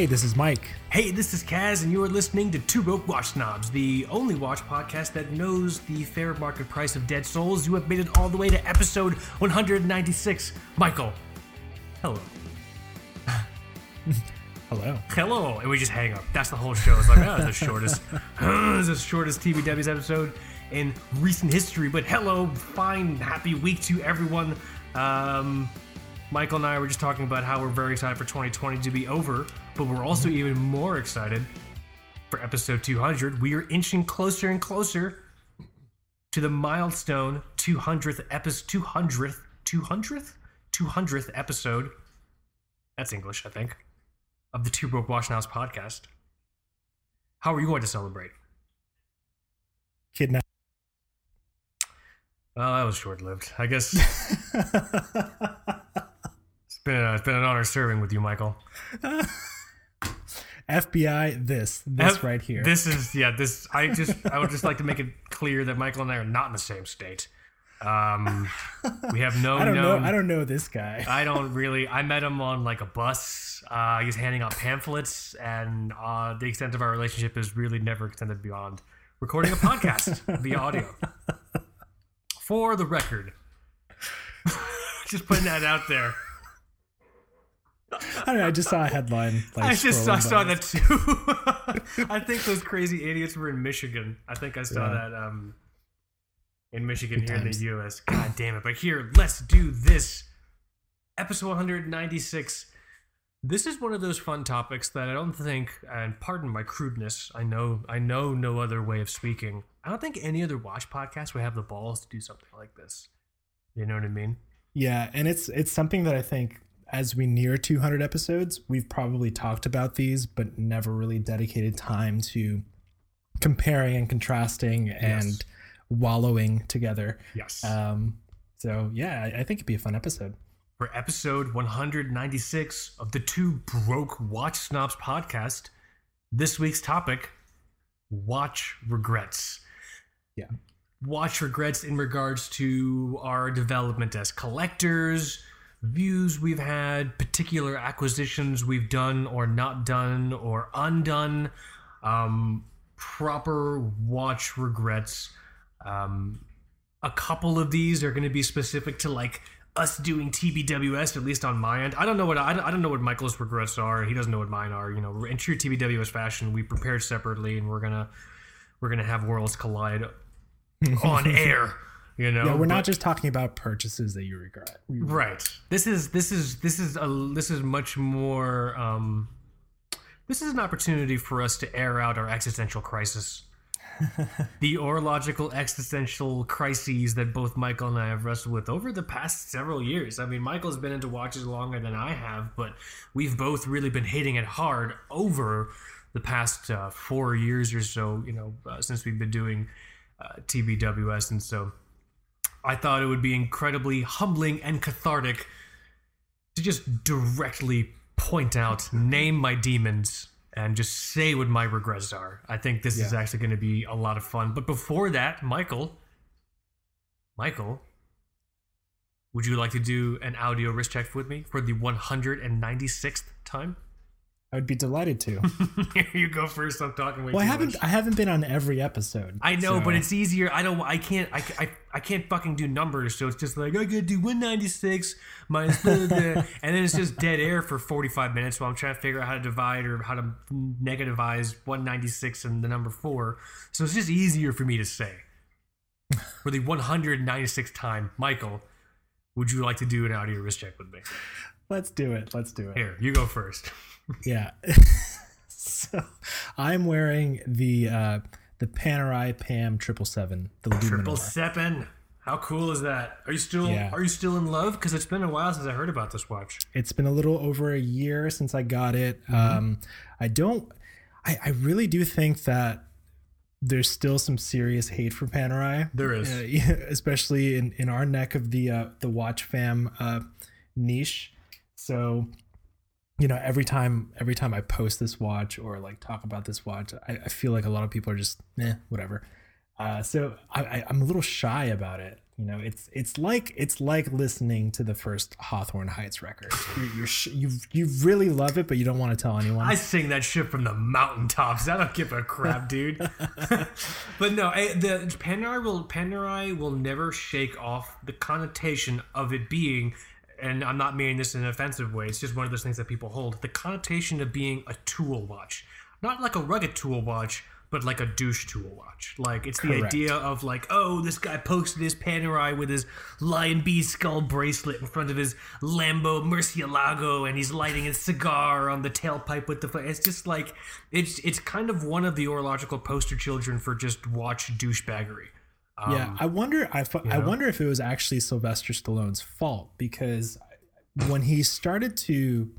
Hey, this is Mike. Hey, this is Kaz, and you are listening to Two Broke Watch Snobs, the only watch podcast that knows the fair market price of dead souls. You have made it all the way to episode 196. Michael, hello. Hello. Hello. And we just hang up. That's the whole show. It's like, oh, the shortest. it's the shortest TBW's episode in recent history. But hello, fine, happy week to everyone. Um, Michael and I were just talking about how we're very excited for 2020 to be over, but we're also even more excited for episode 200. We are inching closer and closer to the milestone 200th episode. 200th, 200th, 200th episode. That's English, I think, of the Two Broke Watch Snobs podcast. How are you going to celebrate? Kidnap. Well, that was short lived. I guess it's been, uh, it's been an honor serving with you, Michael. FBI, this, this F- right here. This is yeah. This I just I would just like to make it clear that Michael and I are not in the same state. Um, we have no I don't known. know. I don't know this guy. I don't really. I met him on like a bus. Uh, he was handing out pamphlets, and uh, the extent of our relationship is really never extended beyond recording a podcast via audio. For the record, just putting that out there. I don't know. I just saw a headline. Like, I just I saw by. that too. I think those crazy idiots were in Michigan. I think I saw Yeah. that um, in Michigan Good here times. in the U.S. God damn it! But here, let's do this. Episode 196. This is one of those fun topics that I don't think, and pardon my crudeness, I know, I know no other way of speaking. I don't think any other watch podcast would have the balls to do something like this. You know what I mean? Yeah, and it's it's something that I think as we near 200 episodes, we've probably talked about these, but never really dedicated time to comparing and contrasting and wallowing together. Yes. Um, so yeah, I, I think it'd be a fun episode. for episode 196 of the Two Broke Watch Snobs podcast. This week's topic watch regrets. Yeah. Watch regrets in regards to our development as collectors, views we've had, particular acquisitions we've done or not done or undone, um, proper watch regrets. Um, a couple of these are going to be specific to like us doing TBWS, at least on my end. I don't know what I don't, I don't know what Michael's regrets are. He doesn't know what mine are. You know, in true TBWS fashion, we prepared separately, and we're gonna we're gonna have worlds collide on air. You know, Yeah, we're but- not just talking about purchases that you regret. Right. This is this is this is a this is much more. Um, this is an opportunity for us to air out our existential crisis. the orological existential crises that both Michael and I have wrestled with over the past several years. I mean, Michael's been into watches longer than I have, but we've both really been hitting it hard over the past uh, four years or so, you know, uh, since we've been doing uh, TBWS. And so I thought it would be incredibly humbling and cathartic to just directly point out, name my demons, and just say what my regrets are. I think this is actually going to be a lot of fun. But before that, Michael, Michael, would you like to do an audio wrist check with me for the 196th time? I would be delighted to. Here you go first. I'm talking way well, I haven't much. I haven't been on every episode. I know, so- but it's easier. I don't. I can't. I, I, I can't fucking do numbers. So it's just like I gotta do 196 minus blah, blah, blah, and then it's just dead air for 45 minutes while I'm trying to figure out how to divide or how to negativize 196 and the number four. So it's just easier for me to say. For the 196th time, Michael, would you like to do an audio wrist check with me? let's do it. Let's do it. Here, you go first. Yeah. so I'm wearing the uh the Panerai Pam triple seven, the Triple Luminor. How cool is that? Are you still Yeah. Are you still in love? Because it's been a while since I heard about this watch. It's been a little over a year since I got it. Mm-hmm. Um, I don't. I, I really do think that there's still some serious hate for Panerai. There is. uh, especially in, in our neck of the uh, the watch fam uh, niche. So, you know, every time every time I post this watch or like talk about this watch, I, I feel like a lot of people are just eh, whatever. Uh, so I, I, I'm a little shy about it. You know, it's it's like it's like listening to the first Hawthorne Heights record. You're, you're sh- you you really love it, but you don't want to tell anyone. I sing that shit from the mountaintops. I don't give a crap, dude. but no, I, the Panerai will Panerai will never shake off the connotation of it being, and I'm not meaning this in an offensive way. It's just one of those things that people hold. The connotation of being a tool watch, not like a rugged tool watch, but like a douche tool watch. Like it's the idea of like, oh, this guy posted his Panerai with his lion bee skull bracelet in front of his Lambo Murcielago, and he's lighting a cigar on the tailpipe with the. It's just like it's it's kind of one of the orological poster children for just watch douchebaggery. Um, yeah, I wonder. I, fu- I know? wonder if it was actually Sylvester Stallone's fault because when he started to,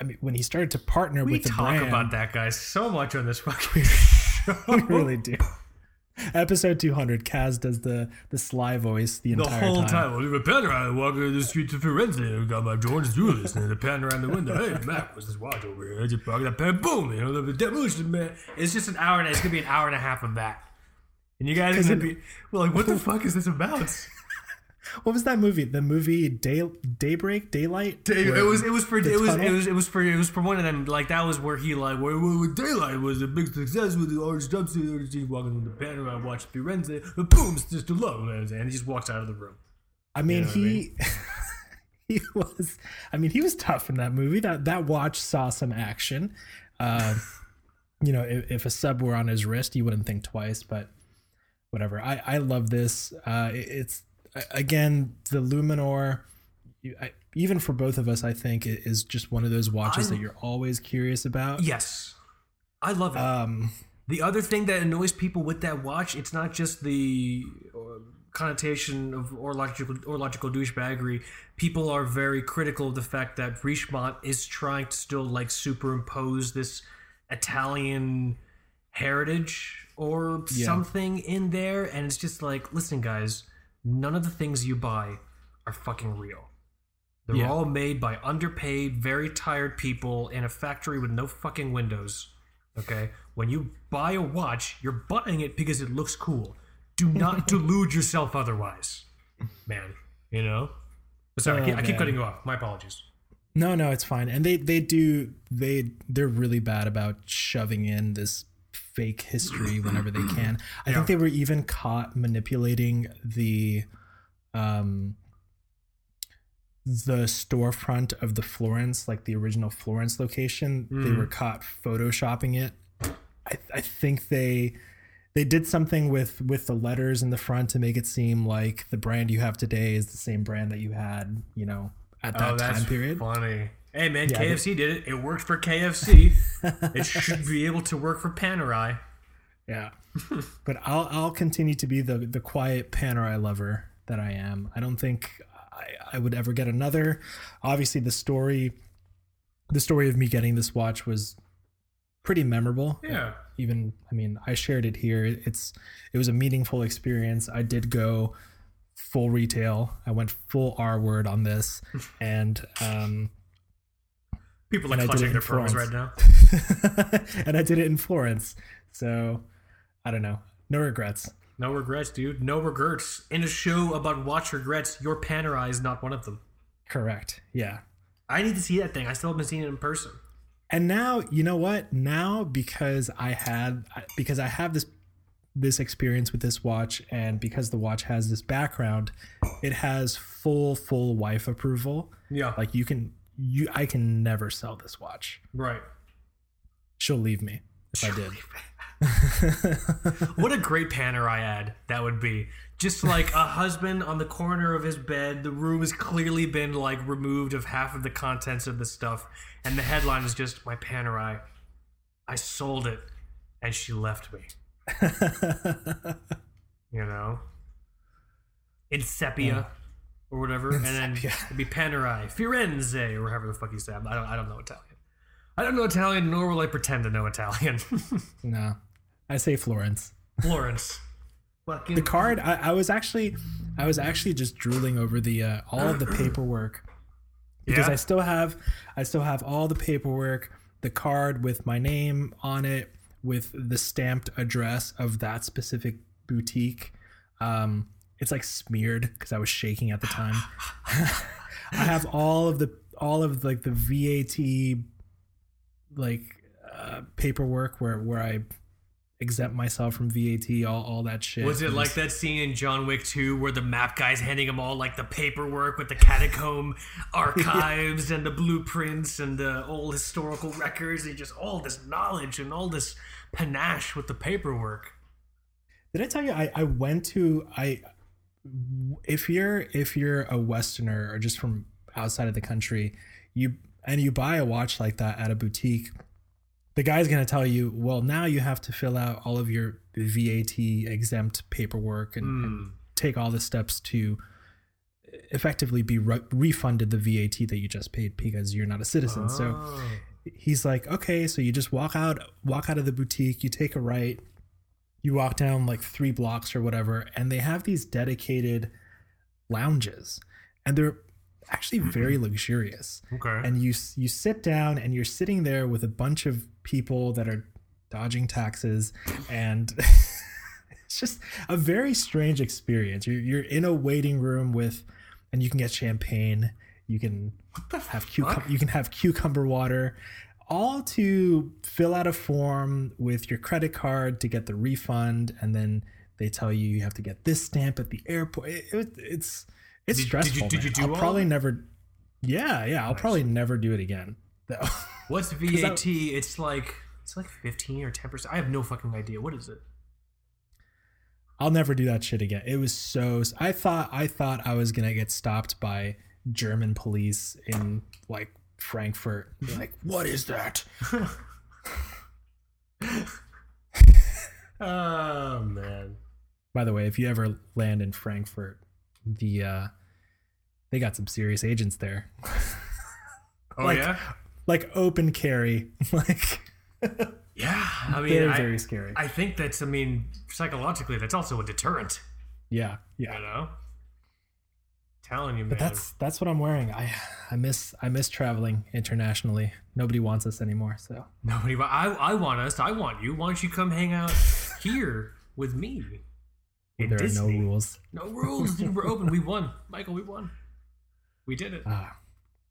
I mean, when he started to partner we with the brand We talk brand, about that guy so much on this fucking show. we really do. Episode 200, Kaz does the the sly voice the entire the whole time. time. Well, we were Panerai walking the streets of Firenze. I got my Jordan's jewelers and the pen around the window. Hey, Mac, what's this watch over here? I just brought that pen. Boom, you know, the demolition man. It's just an hour and it's gonna be an hour and a half of that. And you guys are gonna be well, like, what the fuck is this about? What was that movie? The movie Day Daybreak Daylight. It was it was for it was it was it was for it was for one of them. Like that was where he like where, where, daylight was a big success with the orange jumpsuit. Orange jeans, walking with the banner. I watched Firenze. But boom, it's just a love, man. And he just walks out of the room. I mean, know what I he he was. I mean, he was tough in that movie. That that watch saw some action. Uh, you know, if, if a sub were on his wrist, you wouldn't think twice. But whatever. I I love this. Uh, it- it's again the Luminor. You, I, even for both of us, I think it is just one of those watches I'm- that you're always curious about. Yes, I love it. Um, The other thing that annoys people with that watch, it's not just the uh, connotation of orological, orological douchebaggery. People are very critical of the fact that Richemont is trying to still like superimpose this Italian heritage or Yeah. something in there, and it's just like, listen, guys, none of the things you buy are fucking real. They're Yeah. all made by underpaid, very tired people in a factory with no fucking windows. Okay? When you buy a watch, you're buying it because it looks cool. Do not delude yourself otherwise. Man, you know? But sorry, I, oh, keep, I keep cutting you off. My apologies. No, no, it's fine. And they they do they they're really bad about shoving in this fake history whenever they can. I Yeah. think they were even caught manipulating the um the storefront of the Florence, like the original Florence location. They were caught photoshopping it. I, I think they they did something with with the letters in the front to make it seem like the brand you have today is the same brand that you had, you know, at that oh, time period. funny. Hey, man, Yeah, KFC did it. It worked for KFC. it should be able to work for Panerai. Yeah. but I'll I'll continue to be the the quiet Panerai lover that I am. I don't think I, I would ever get another. Obviously the story the story of me getting this watch was pretty memorable. Yeah. Even I mean, I shared it here. It's it was a meaningful experience. I did go full retail. I went full R word on this and um People are And clutching their pearls right now. and I did it in Florence. So I don't know. No regrets. No regrets, dude. No regrets. In a show about watch regrets, your Panerai is not one of them. Correct. Yeah. I need to see that thing. I still haven't seen it in person. And now, you know what? Now because I had because I have this this experience with this watch and because the watch has this background, it has full full wife approval. Yeah. Like you can you I can never sell this watch. right. She'll leave me if I did. What a great Panerai ad that would be. Just like a husband on the corner of his bed, the room has clearly been like removed of half of the contents of the stuff, and the headline is just my Panerai. I sold it, and she left me. You know, in sepia or whatever, and then sepia. it'd be Panerai, Firenze, or whatever the fuck you say. I don't. I don't know Italian. I don't know Italian, nor will I pretend to know Italian. no. I say Florence. Florence. Fucking the card I, I was actually i was actually just drooling over the uh, all of the paperwork because Yeah? i still have i still have all the paperwork the card with my name on it with the stamped address of that specific boutique um it's like smeared because I was shaking at the time. I have all of the all of like the VAT like uh, paperwork where where I exempt myself from VAT, all, all that shit. Was it like that scene in John Wick 2 where the map guy's handing him all like the paperwork with the catacomb archives and the blueprints and the old historical records and just all this knowledge and all this panache with the paperwork? Did I tell you I, I went to I if you're if you're a westerner or just from outside of the country, you and you buy a watch like that at a boutique, the guy's going to tell you, "Well, now you have to fill out all of your VAT exempt paperwork and, and hmm. take all the steps to effectively be re- refunded the VAT that you just paid because you're not a citizen." So Oh. he's like, okay, so you just walk out, walk out of the boutique, you take a right, you walk down like three blocks or whatever, and they have these dedicated lounges, and they're actually very luxurious. Okay. And you you sit down, and you're sitting there with a bunch of people that are dodging taxes, and it's just a very strange experience. You're you're in a waiting room with, and you can get champagne. You can have cucumber. You can have cucumber water, all to fill out a form with your credit card to get the refund, and then they tell you you have to get this stamp at the airport. It, it- it's it's Did- did you- stressful. did you do I'll probably never. Yeah, yeah. I'll probably never do it again. though. What's VAT? It's like it's like 15 or 10%. I have no fucking idea. What is it? I'll never do that shit again. It was so. I thought I thought I was gonna get stopped by German police in like Frankfurt. Like, what is that? Oh man. By the way, if you ever land in Frankfurt, the uh they got some serious agents there. Oh Like- yeah. like open carry. like Yeah. I mean, very, I, very scary. I think that's. I mean, psychologically, that's also a deterrent. yeah, You yeah. know. Telling you, man. But that's that's what I'm wearing. I I miss I miss traveling internationally. Nobody wants us anymore, so nobody. I I want us. I want you. Why don't you come hang out here with me? There Disney. are no rules. No rules. dude, We're open. We won, Michael. We won. We did it. Ah.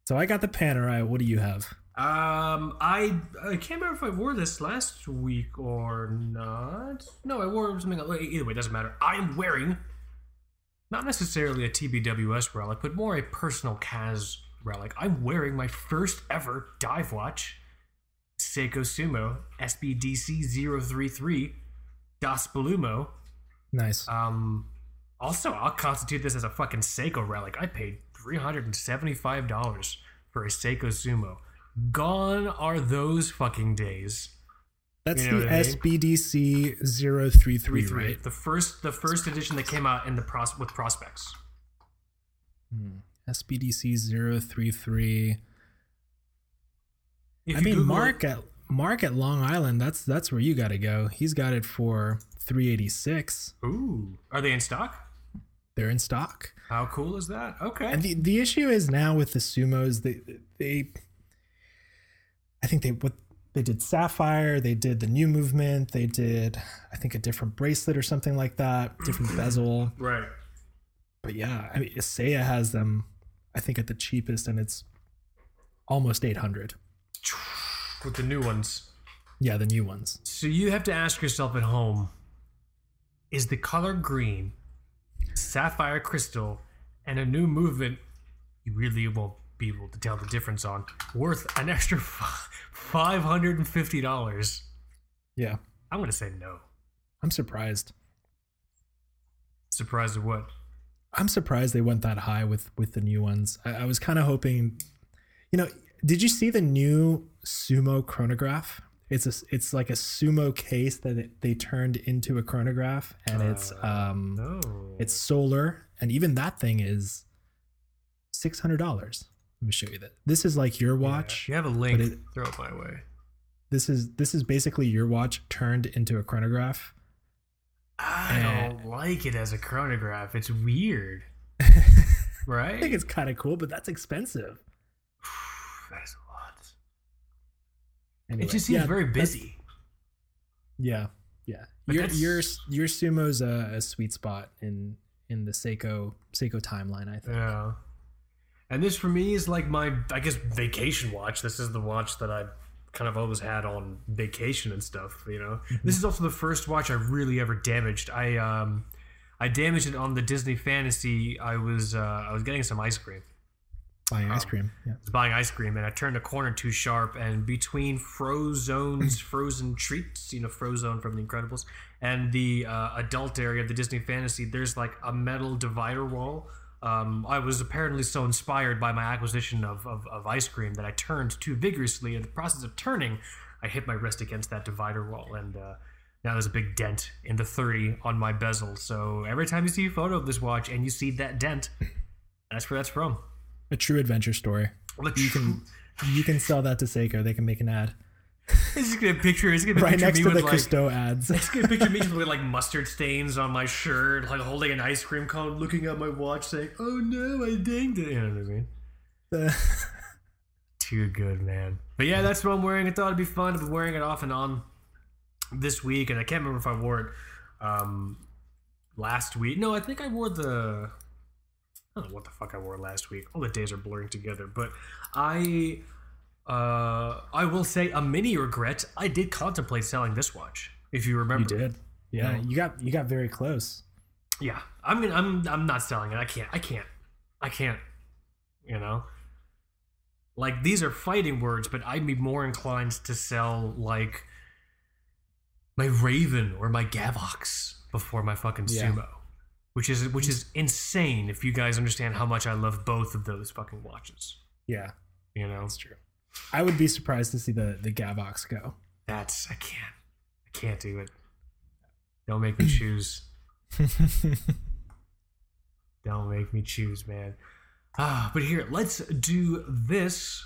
So I got the Panerai. What do you have? Um, I I can't remember if I wore this last week or not. No, I wore something. Either way, it doesn't matter. I am wearing not necessarily a TBWS relic, but more a personal Kaz relic. I'm wearing my first ever dive watch, Seiko Sumo SBDC 033 Das Blumo. Nice. Um, also, I'll constitute this as a fucking Seiko relic. I paid three hundred and seventy-five dollars for a Seiko Sumo. Gone are those fucking days. That's you know the I mean? SBDC 033, Three, right? The first, the first edition that came out in the pros with prospects. Hmm. SBDC 033. If I mean, Google Mark it- at Mark at Long Island. That's that's where you got to go. He's got it for 386. Ooh, are they in stock? They're in stock. How cool is that? Okay. And the, the issue is now with the sumos, they they I think they what they did sapphire, they did the new movement, they did I think a different bracelet or something like that, different bezel. right. But yeah, I mean Seiya has them I think at the cheapest and it's almost 800. With the new ones. Yeah, the new ones. So you have to ask yourself at home: Is the color green, sapphire crystal, and a new movement you really won't be able to tell the difference on worth an extra five hundred and fifty dollars? Yeah. I'm gonna say no. I'm surprised. Surprised at what? I'm surprised they went that high with with the new ones. I, I was kind of hoping, you know, did you see the new sumo chronograph? It's a it's like a sumo case that it, they turned into a chronograph, and it's um No. it's solar, and even that thing is six hundred dollars. Let me show you that. This is like your watch. If you have a link, it- throw it my way. This is this is basically your watch turned into a chronograph. I Eh. don't like it as a chronograph. It's weird, right? I think it's kind of cool, but that's expensive. that is a lot. Anyway, It just seems yeah, very busy. Yeah, yeah. But Your that's- your your sumo's a, a sweet spot in in the Seiko Seiko timeline. I think. Yeah. And this for me is like my, I guess, vacation watch. This is the watch that I kind of always had on vacation and stuff. You know, this is also the first watch I really ever damaged. I um, I damaged it on the Disney Fantasy. I was uh, I was getting some ice cream. Buying ice cream. Yeah. I was buying ice cream and I turned a corner too sharp and between Frozone's frozen treats, you know, Frozone from The Incredibles, and the uh, adult area of the Disney Fantasy, there's like a metal divider wall. Um, I was apparently so inspired by my acquisition of, of, of ice cream that I turned too vigorously. In the process of turning, I hit my wrist against that divider wall, and uh, now there's a big dent in the 30 on my bezel. So every time you see a photo of this watch and you see that dent, that's where that's from. A true adventure story. You can you can sell that to Seiko. They can make an ad It's just gonna picture. It's gonna right picture next me to with the like. Cousteau ads. It's gonna picture me with like mustard stains on my shirt, like holding an ice cream cone, looking at my watch, saying, "Oh no, I dinged it." You know what I mean? Too good, man. But yeah, that's what I'm wearing. I thought it'd be fun. I've been wearing it off and on this week, and I can't remember if I wore it um, last week. No, I think I wore the. I don't know what the fuck I wore last week. All the days are blurring together. But I, uh, I will say a mini regret. I did contemplate selling this watch. If you remember, you did. Yeah, you got you got very close. Yeah, I'm gonna. I'm. I'm not selling it. I can't. I can't. I can't. You know. Like these are fighting words, but I'd be more inclined to sell like my Raven or my Gavox before my fucking Yeah. Sumo, which is which is insane. If you guys understand how much I love both of those fucking watches, Yeah, you know that's true. I would be surprised to see the the Gavox go. that's I can't. I can't do it. Don't make me choose. Don't make me choose, man. Ah, but here, let's do this.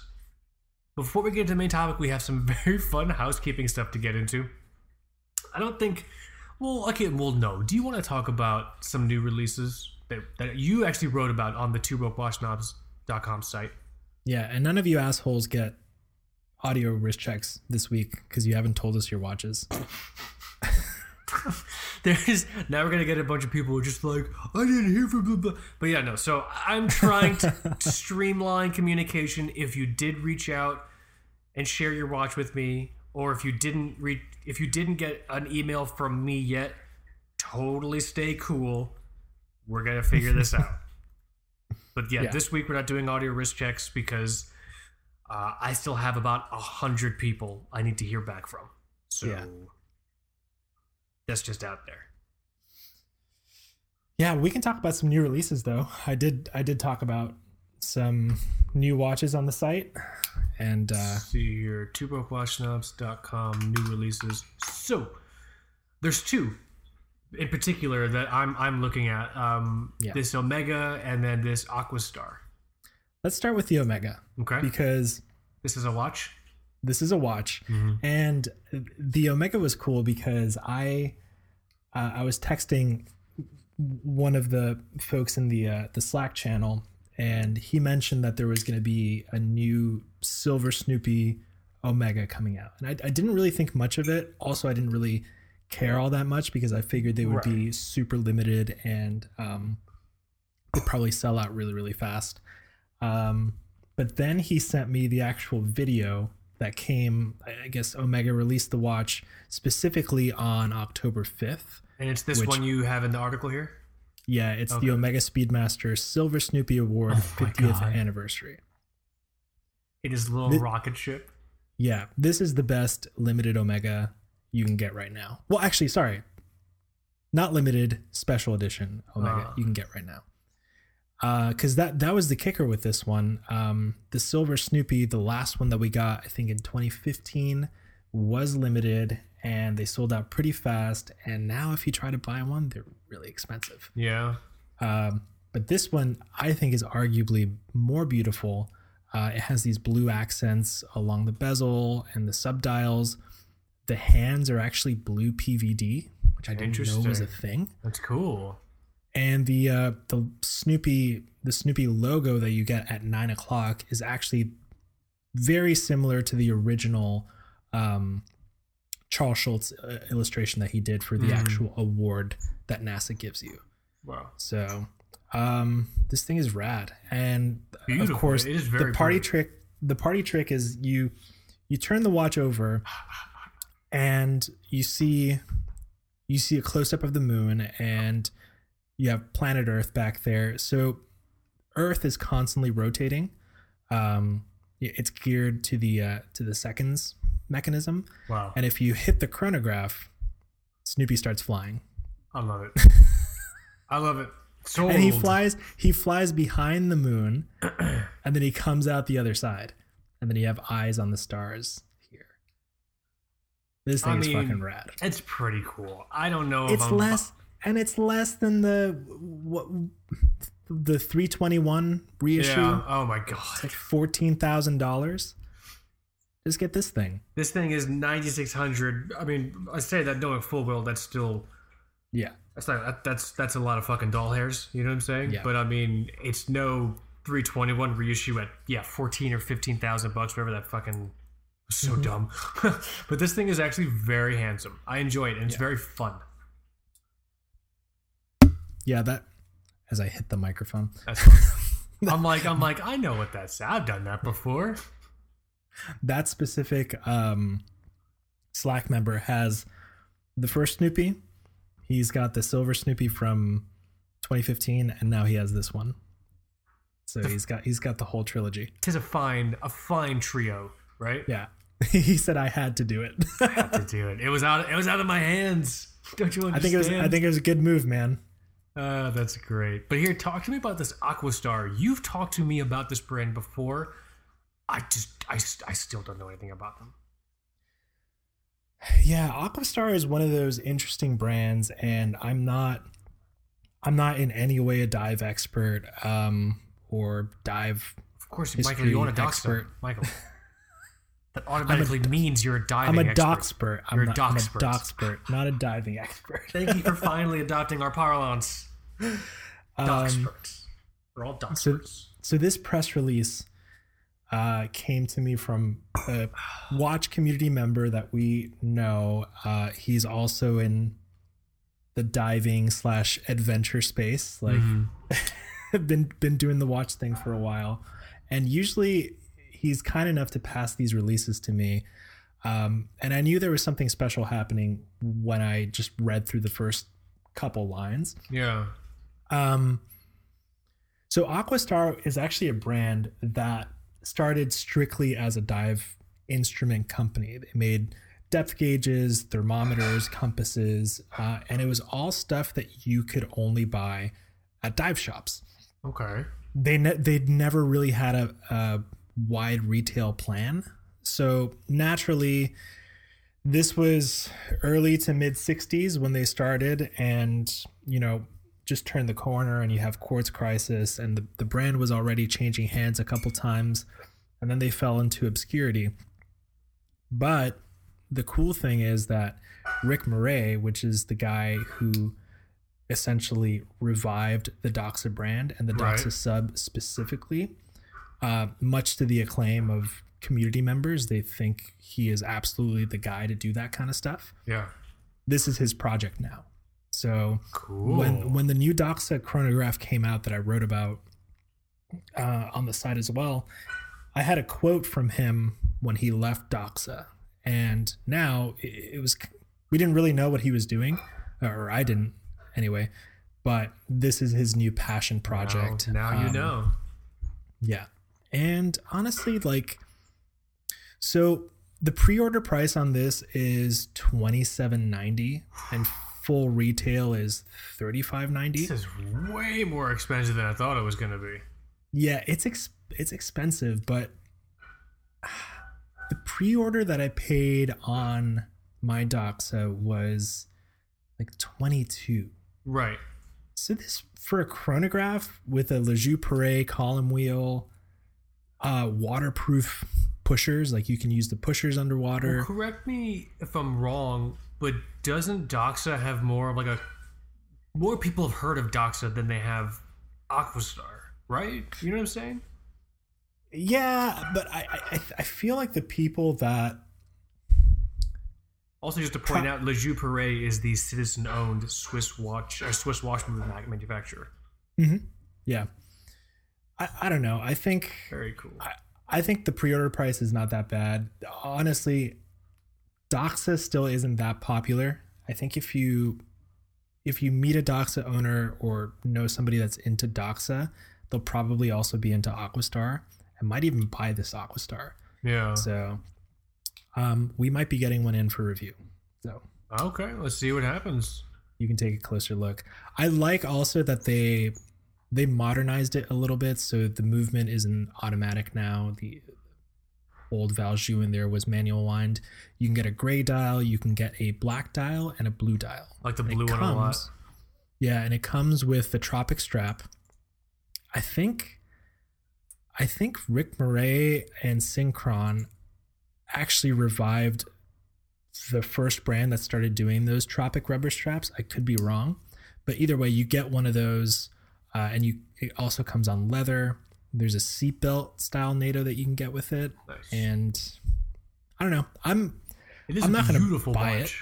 Before we get to the main topic, we have some very fun housekeeping stuff to get into. I don't think. Well, okay, well, no. Do you want to talk about some new releases that, that you actually wrote about on the twobrokeWatchSnobs.com site? Yeah, and none of you assholes get audio wrist checks this week because you haven't told us your watches. There's now we're gonna get a bunch of people who are just like I didn't hear from blah, blah. But yeah, no. So I'm trying to, to streamline communication. If you did reach out and share your watch with me, or if you didn't read, if you didn't get an email from me yet, totally stay cool. We're gonna figure this out. But yeah, Yeah. this week we're not doing audio risk checks because uh, I still have about a hundred people I need to hear back from. So Yeah. that's just out there. Yeah, we can talk about some new releases though. I did I did talk about some new watches on the site, and uh, see here, twobrokeWatchSnobs.com new releases. So there's two in particular that I'm I'm looking at. Um, Yeah. This Omega and then this Aquastar. let's start with the Omega Okay, because this is a watch. this is a watch, and the Omega was cool because I uh, I was texting one of the folks in the uh, the Slack channel, and he mentioned that there was going to be a new Silver Snoopy Omega coming out, and I, I didn't really think much of it. Also, I didn't really care all that much because I figured they would be super limited and um, they'd probably sell out really really fast. Um, but then he sent me the actual video that came. I- guess Omega released the watch specifically on October fifth. And it's this Which- one you have in the article here. Yeah, it's Okay. the Omega Speedmaster Silver Snoopy Award Oh 50th God. anniversary. It is a little rocket ship. Yeah, this is the best limited Omega you can get right now. Well, actually, sorry. Not limited, special edition Omega Ah. you can get right now. Uh, cuz that that was the kicker with this one. Um, the Silver Snoopy, the last one that we got, I think in 2015 was limited and they sold out pretty fast and now if you try to buy one, they're really expensive. Yeah. Um, but this one I think is arguably more beautiful. Uh, it has these blue accents along the bezel and the subdials. The hands are actually blue PVD, which I didn't know was a thing. That's cool. And the uh, the Snoopy the Snoopy logo that you get at nine o'clock is actually very similar to the original um, Charles Schulz uh, illustration that he did for the Mm. actual award that NASA gives you. Wow. So, um, this thing is rad, and Beautiful. of course, It is very the party trick. The party trick is you you turn the watch over, and you see you see a close up of the moon, and you have planet Earth back there. So, Earth is constantly rotating. Um, it's geared to the uh, to the seconds mechanism, Wow. and if you hit the chronograph, Snoopy starts flying. I love it. I love it. So and he flies he flies behind the moon and then he comes out the other side and then you have eyes on the stars here this I thing is mean, fucking rad It's pretty cool. I don't know if it's I'm less and it's less than the what the 321 reissue Yeah. Oh my god. it's like $14000 just get this thing This thing is 9600. I mean, I say that knowing full well that's still yeah that's not that, that's that's a lot of fucking doll hairs, you know what I'm saying? Yeah. But I mean, it's no 321 reissue at yeah, 14 or 15,000 bucks whatever that fucking so Mm-hmm. dumb. but this thing is actually very handsome. I enjoy it and it's very fun. yeah that as i hit the microphone That's fun. I'm like I'm like I know what that's. I've done that before. that specific um, Slack member has the first Snoopy. He's got the silver Snoopy from 2015, and now he has this one. So he's got he's got the whole trilogy. Tis a fine a fine trio, right? Yeah, he said I had to do it. I had to do it. It was out. It was out of my hands. Don't you understand? I think it was I think it was a good move, man. Uh, that's great. But here, talk to me about this Aquastar. You've talked to me about this brand before. I just, I, I still don't know anything about them. Yeah, Aquastar is one of those interesting brands, and I'm not I'm not in any way a dive expert um, or dive Of course, Michael, you want a expert. Michael. That automatically means you're a diving I'm a expert. I'm You're a not, I'm a doxpert. not a diving expert. Thank you for finally adopting our parlance. Um, We're all doxperts. so this press release uh, came to me from a watch community member that we know. Uh, he's also in the diving slash adventure space. Like, Mhm. been been doing the watch thing for a while, and usually he's kind enough to pass these releases to me. Um, and I knew there was something special happening when I just read through the first couple lines. Yeah. Um, so Aquastar is actually a brand that started strictly as a dive instrument company. They made depth gauges, thermometers, compasses, uh, and it was all stuff that you could only buy at dive shops. Okay. They ne- they'd never really had a, a wide retail plan, so naturally, this was early to mid 60s when they started, and you know just turned the corner and you have quartz crisis and the, the brand was already changing hands a couple times and then they fell into obscurity but the cool thing is that Rick Marei which is the guy who essentially revived the doxa brand and the Right. doxa sub specifically uh, much to the acclaim of community members they think he is absolutely the guy to do that kind of stuff Yeah. this is his project now so Cool. when when the new Doxa chronograph came out that I wrote about uh, on the site as well, I had a quote from him when he left Doxa, and now it, it was we didn't really know what he was doing, or I didn't anyway. But this is his new passion project. Now, now you Um, know. yeah. And honestly, like, so the pre-order price on this is twenty seven ninety, and full retail is thirty five ninety. This is way more expensive than I thought it was going to be. Yeah, it's ex- it's expensive, but the pre-order that I paid on my Doxa was like twenty two. Right. So this for a chronograph with a La Joux-Perret column wheel, uh, waterproof pushers, like you can use the pushers underwater. Well, correct me if I'm wrong, but doesn't Doxa have more of like a more people have heard of Doxa than they have Aquastar, right? You know what I'm saying? Yeah, but I, I I feel like the people that Also, just to point out, La Joux-Perret is the citizen-owned Swiss watch or Swiss watch manufacturer. Mm-hmm. Yeah, I, I don't know. I think very cool. I, I think the pre-order price is not that bad. Honestly, Doxa still isn't that popular. I think if you if you meet a Doxa owner or know somebody that's into Doxa, they'll probably also be into Aquastar and might even buy this Aquastar. Yeah. So um, we might be getting one in for review. So okay, let's see what happens. You can take a closer look. I like also that they they modernized it a little bit, so the movement isn't automatic now. The old Valjoux in there was manual wind. You can get a gray dial, you can get a black dial, and a blue dial. Like the blue one a lot. Yeah, and it comes with the Tropic strap. I think, I think Rick Marei and Synchron actually revived the first brand that started doing those Tropic rubber straps. I could be wrong, but either way, you get one of those, uh, and you it also comes on leather. There's a seatbelt style NATO that you can get with it, Nice. and I don't know. I'm It is I'm not gonna beautiful buy it.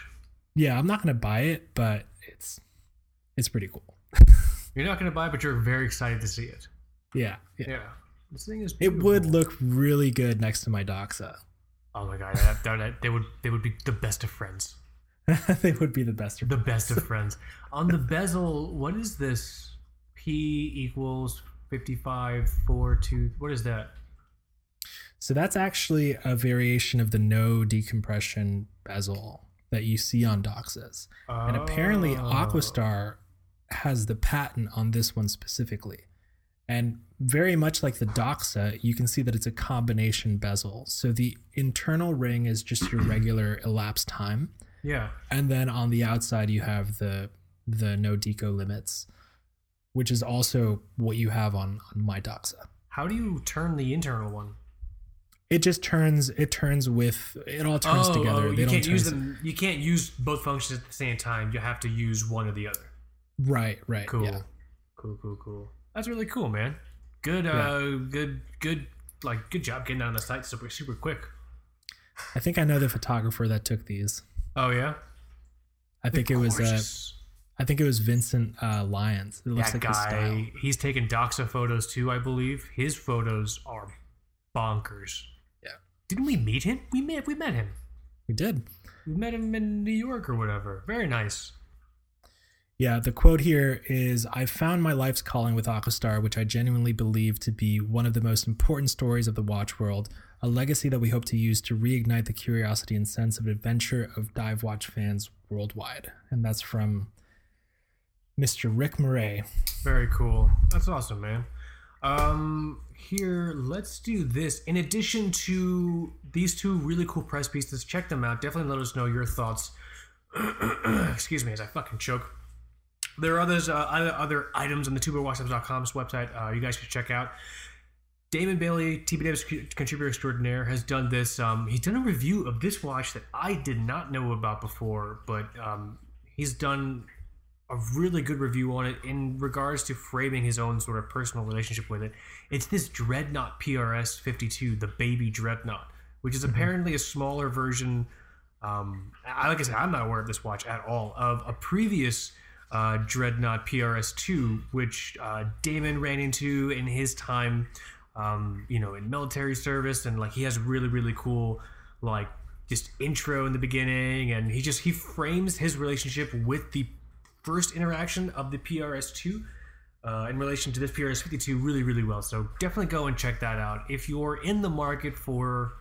yeah, I'm not gonna buy it, but it's it's pretty cool. You're not going to buy it, but you're very excited to see it. Yeah, yeah. Yeah. This thing is. It would look really good next to my Doxa. Oh my god, that, that, they would they would be the best of friends. they would be the best. of friends. The best of friends. On the bezel, what is this? P equals fifty-five four two. What is that? So that's actually a variation of the no decompression bezel that you see on Doxas. And apparently Oh. Aquastar has the patent on this one specifically. And very much like the Doxa, you can see that it's a combination bezel. So the internal ring is just your regular elapsed time. Yeah. And then on the outside you have the the no deco limits, which is also what you have on, on my Doxa. How do you turn the internal one? It just turns it turns with it all turns together. oh, They you don't can't use them. You can't use both functions at the same time. You have to use one or the other. Right, right. Cool. Yeah. Cool, cool, cool. That's really cool, man. Good, uh, good, good. Like, good job getting on the site super, super quick. I think I know the photographer that took these. Oh yeah. I think it was uh. I think it was Vincent uh, Lyons. It looks that like guy. He's taken Doxa photos too, I believe. His photos are bonkers. Yeah. Didn't we meet him? We met. We met him. We did. We met him in New York or whatever. Very nice. Yeah, the quote here is I found my life's calling with Aquastar, which I genuinely believe to be one of the most important stories of the watch world, a legacy that we hope to use to reignite the curiosity and sense of adventure of dive watch fans worldwide. And that's from Mr. Rick Marei. Very cool. That's awesome, man. Um, here, let's do this. In addition to these two really cool press pieces, check them out. Definitely let us know your thoughts. Excuse me as I fucking choke. There are others, uh, other, items on the twobrokewatchsnobs.com's website uh, you guys should check out. Damon Bailey, TBWS contributor extraordinaire, has done this. Um, he's done a review of this watch that I did not know about before, but um, he's done a really good review on it in regards to framing his own sort of personal relationship with it. It's this Dreadnought PRS 52, the baby Dreadnought, which is apparently a smaller version. Um, I, like I said, I'm not aware of this watch at all. Of a previous uh, Dreadnought PRS 2, which uh, Damon ran into in his time, um, you know, in military service, and like he has really, really cool, like just intro in the beginning, and he just he frames his relationship with the first interaction of the PRS2 uh, in relation to this PRS52 really, really well. So definitely go and check that out. If you're in the market for,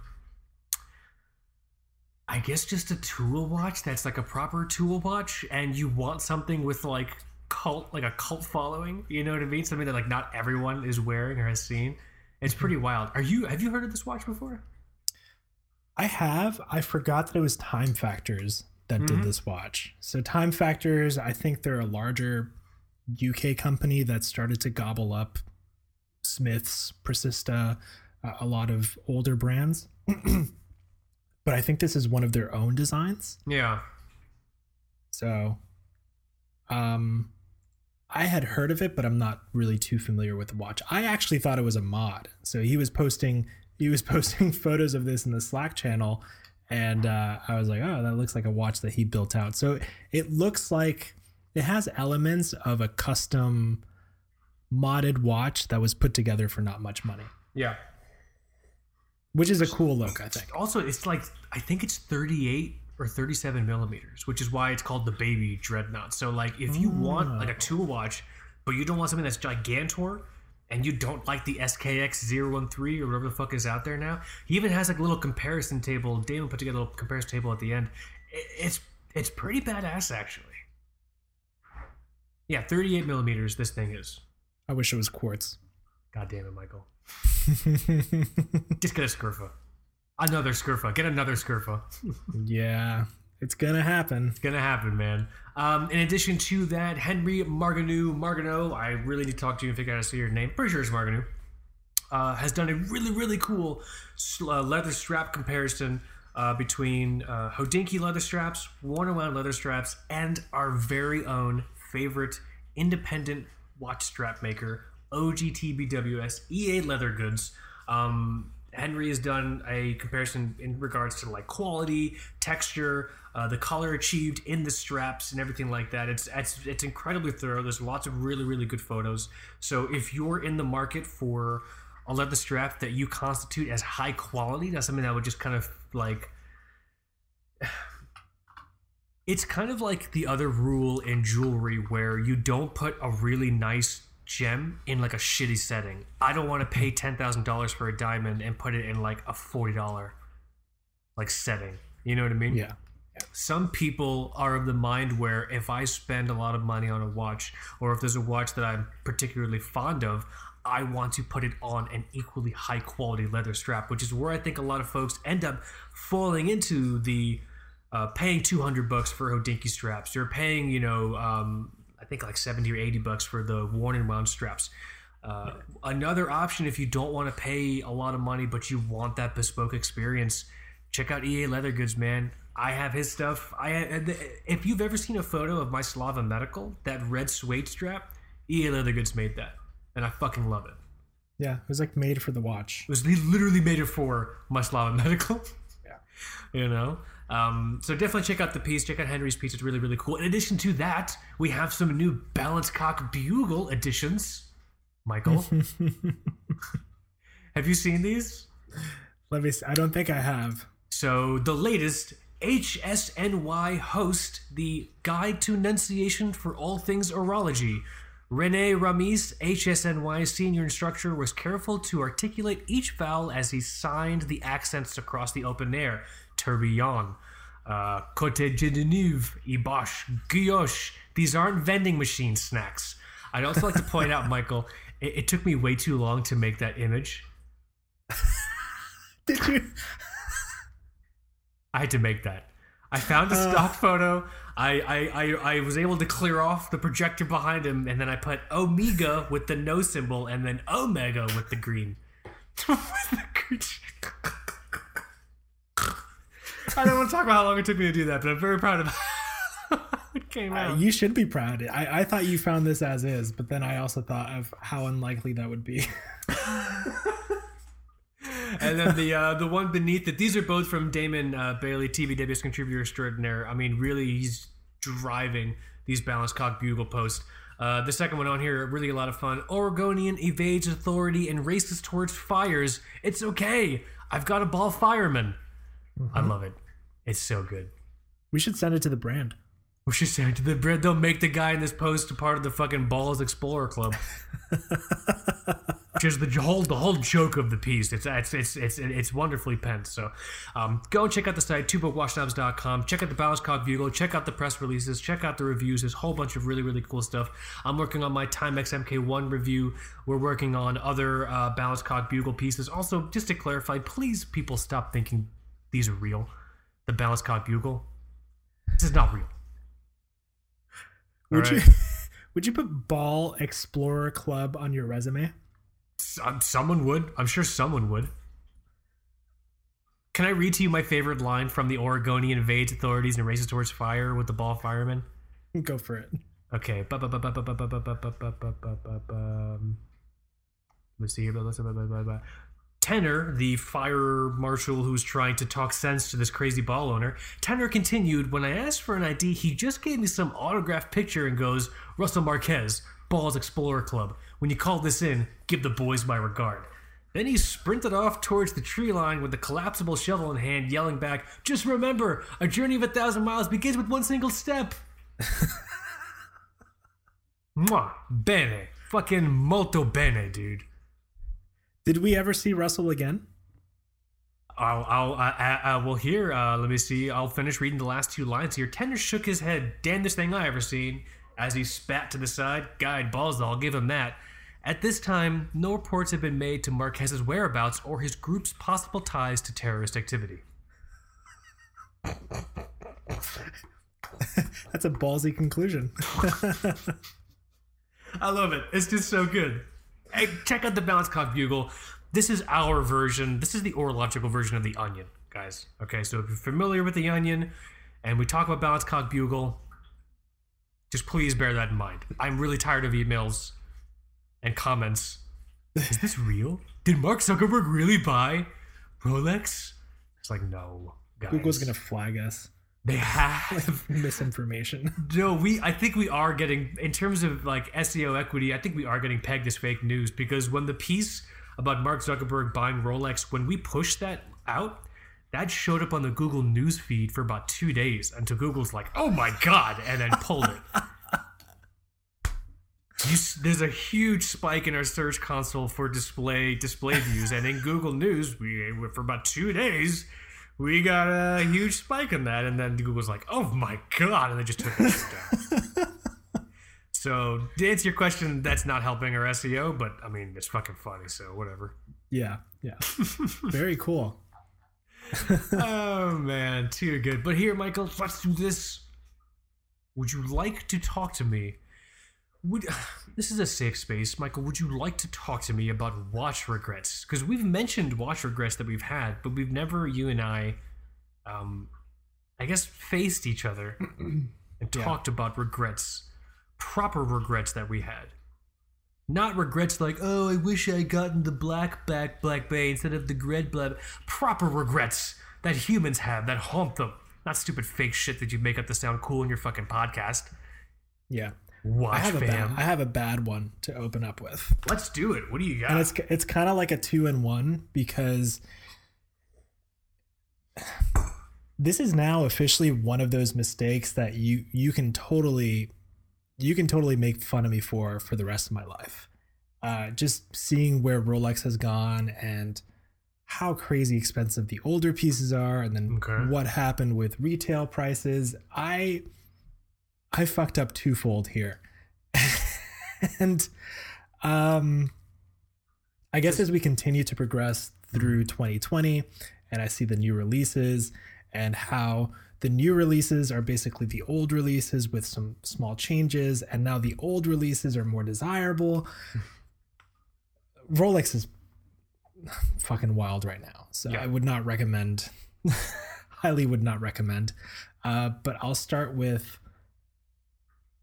I guess, just a tool watch that's like a proper tool watch and you want something with like cult, like a cult following, you know what I mean? Something that like not everyone is wearing or has seen. It's pretty wild. Are you, have you heard of this watch before? I have. I forgot that it was Time Factors that Mhm. did this watch. So Time Factors, I think they're a larger UK company that started to gobble up Smiths, Precista, uh, a lot of older brands. but I think this is one of their own designs. Yeah. So um I had heard of it, but I'm not really too familiar with the watch. I actually thought it was a mod. So he was posting he was posting photos of this in the Slack channel and uh, I was like, oh, that looks like a watch that he built out. So it looks like it has elements of a custom modded watch that was put together for not much money, Yeah. which is a cool look, I think. Also, it's like I think it's 38 or 37 millimeters, which is why it's called the baby dreadnought. So like, if you want like a tool watch, but you don't want something that's gigantor, and you don't like the SKX 013 or whatever the fuck is out there now, he even has like a little comparison table. Damon put together a little comparison table at the end. It's it's pretty badass actually. Yeah, 38 millimeters. This thing is. I wish it was quartz. God damn it, Michael. Just get a Scurfa. Another Scurfa. Get another Scurfa. yeah, it's gonna happen. It's gonna happen, man. Um, in addition to that, Henry Marganou, Marganou, I really need to talk to you and figure out how to say your name. Pretty sure it's Marganou. Uh, has done a really, really cool uh, leather strap comparison uh, between uh, Hodinkee leather straps, worn and wound leather straps, and our very own favorite independent watch strap maker, OGTBWS EA Leather Goods. Um, Henry has done a comparison in regards to like quality, texture, uh, the color achieved in the straps, and everything like that. It's it's it's incredibly thorough. There's lots of really really good photos. So if you're in the market for a leather strap that you constitute as high quality, that's something that would just kind of like. It's kind of like the other rule in jewelry where you don't put a really nice gem in like a shitty setting. I don't want to pay ten thousand dollars for a diamond and put it in like a forty dollar like setting. You know what I mean? Yeah. Some people are of the mind where if I spend a lot of money on a watch, or if there's a watch that I'm particularly fond of, I want to put it on an equally high quality leather strap, which is where I think a lot of folks end up falling into the uh, paying 200 bucks for Hodinkee straps. You're paying, you know, um, I think like 70 or 80 bucks for the worn and wound straps. Uh, Another option, if you don't want to pay a lot of money but you want that bespoke experience, check out EA Leather Goods, man. I have his stuff. I if you've ever seen a photo of my Slava Medical, that red suede strap, EA Leather Goods made that, and I fucking love it. Yeah, it was like made for the watch. It was he literally made it for my Slava Medical. Yeah. You know? Um, so definitely check out the piece. Check out Henry's piece. It's really, really cool. In addition to that, we have some new Balance Cock Bugle editions. Michael, have you seen these? Let me. See. I don't think I have. So the latest HSNY host, the Guide to Enunciation for All Things Horology. Rene Ramis, HSNY senior instructor, was careful to articulate each vowel as he signed the accents across the open air. Tourbillon, uh, Côte Genève, Ébauche, Guilloché. These aren't vending machine snacks. I'd also like to point out, Michael, it, it took me way too long to make that image. Did you? I had to make that. I found a stock photo. I, I, I, I was able to clear off the projector behind him, and then I put Omega with the no symbol, and then Omega with the green. With the green. I don't want to talk about how long it took me to do that, but I'm very proud of how it came Uh, out. you should be proud. I, I thought you found this as is, but then I also thought of how unlikely that would be. and then the uh, the one beneath it. These are both from Damon uh, Bailey, TBWS contributor extraordinaire. I mean, really, he's driving these balanced cock bugle posts. Uh, the second one on here, really a lot of fun. Oregonian evades authority and races towards fires. It's okay. I've got a ball fireman. I love it. It's so good. we should send it to the brand. We should send it to the brand. They'll make the guy in this post a part of the fucking Balls Explorer Club. Which is the whole the whole joke of the piece. It's it's it's it's, it's wonderfully penned. So, um, go and check out the site twobrokewatchsnobs.com. Check out the Balance Cock Bugle. Check out the press releases. Check out the reviews. There's a whole bunch of really really cool stuff. I'm working on my Timex MK1 review. We're working on other uh, Balance Cock Bugle pieces. Also, just to clarify, please people stop thinking these are real. The Balance Cock Bugle. This is not real. Would Alright. you? Would you put Ball Explorer Club on your resume? um, someone would. I'm sure someone would. Can I read to you my favorite line from the Oregonian invades authorities and races towards fire with the ball fireman? Go for it. Okay. Let's see here. Tenor, the fire marshal who's trying to talk sense to this crazy ball owner, Tenor continued, When I asked for an ID, he just gave me some autographed picture and goes, Russell Marquez, Balls Explorer Club. When you call this in, give the boys my regard. Then he sprinted off towards the tree line with the collapsible shovel in hand, yelling back, Just remember, a journey of a thousand miles begins with one single step. Mwah, bene. Fucking molto bene, dude. Did we ever see Russell again? I'll, I'll, I, I, I will hear. Uh, let me see. I'll finish reading the last two lines here. Tender shook his head. Damnedest thing I ever seen. As he spat to the side, guide balls. I'll give him that. At this time, no reports have been made to Marquez's whereabouts or his group's possible ties to terrorist activity. That's a ballsy conclusion. I love it. It's just so good. Hey, check out the Balance Cock Bugle. This is our version. This is the orological version of the Onion, guys. Okay, so if you're familiar with the Onion, and we talk about Balance Cock Bugle, just please bear that in mind. I'm really tired of emails and comments. Is this real? Did Mark Zuckerberg really buy Rolex? It's like no, guys. Google's gonna flag us. They have misinformation. No, we. I think we are getting in terms of like SEO equity. I think we are getting pegged as fake news because when the piece about Mark Zuckerberg buying Rolex, when we pushed that out, that showed up on the Google News feed for about two days until Google's like, "Oh my god," and then pulled it. You, there's a huge spike in our search console for display display views, and in Google News, we for about two days we got a huge spike in that, and then Google's like, "Oh my god!" and they just took it down. so to answer your question, that's not helping our SEO, but I mean, it's fucking funny, so whatever. Yeah, yeah. Very cool. oh man, too good. But here, Michael, let's do this. Would you like to talk to me? Would this is a safe space, Michael? Would you like to talk to me about watch regrets? Because we've mentioned watch regrets that we've had, but we've never, you and I, um, I guess, faced each other and Yeah. talked about regrets, proper regrets that we had. Not regrets like, oh, I wish I gotten the black back Black Bay instead of the red blood. Proper regrets that humans have that haunt them. Not stupid fake shit that you make up to sound cool in your fucking podcast. Yeah. Watch I have a bad fam. I have a bad one to open up with. Let's do it. What do you got? And it's it's kind of like a two in one because this is now officially one of those mistakes that you you can totally you can totally make fun of me for for the rest of my life. Uh, just seeing where Rolex has gone and how crazy expensive the older pieces are, and then Okay. what happened with retail prices. I I fucked up twofold here, and um, I guess as we continue to progress through 2020, and I see the new releases and how the new releases are basically the old releases with some small changes, and now the old releases are more desirable. Rolex is fucking wild right now, so Yeah. I would not recommend. highly would not recommend. Uh, but I'll start with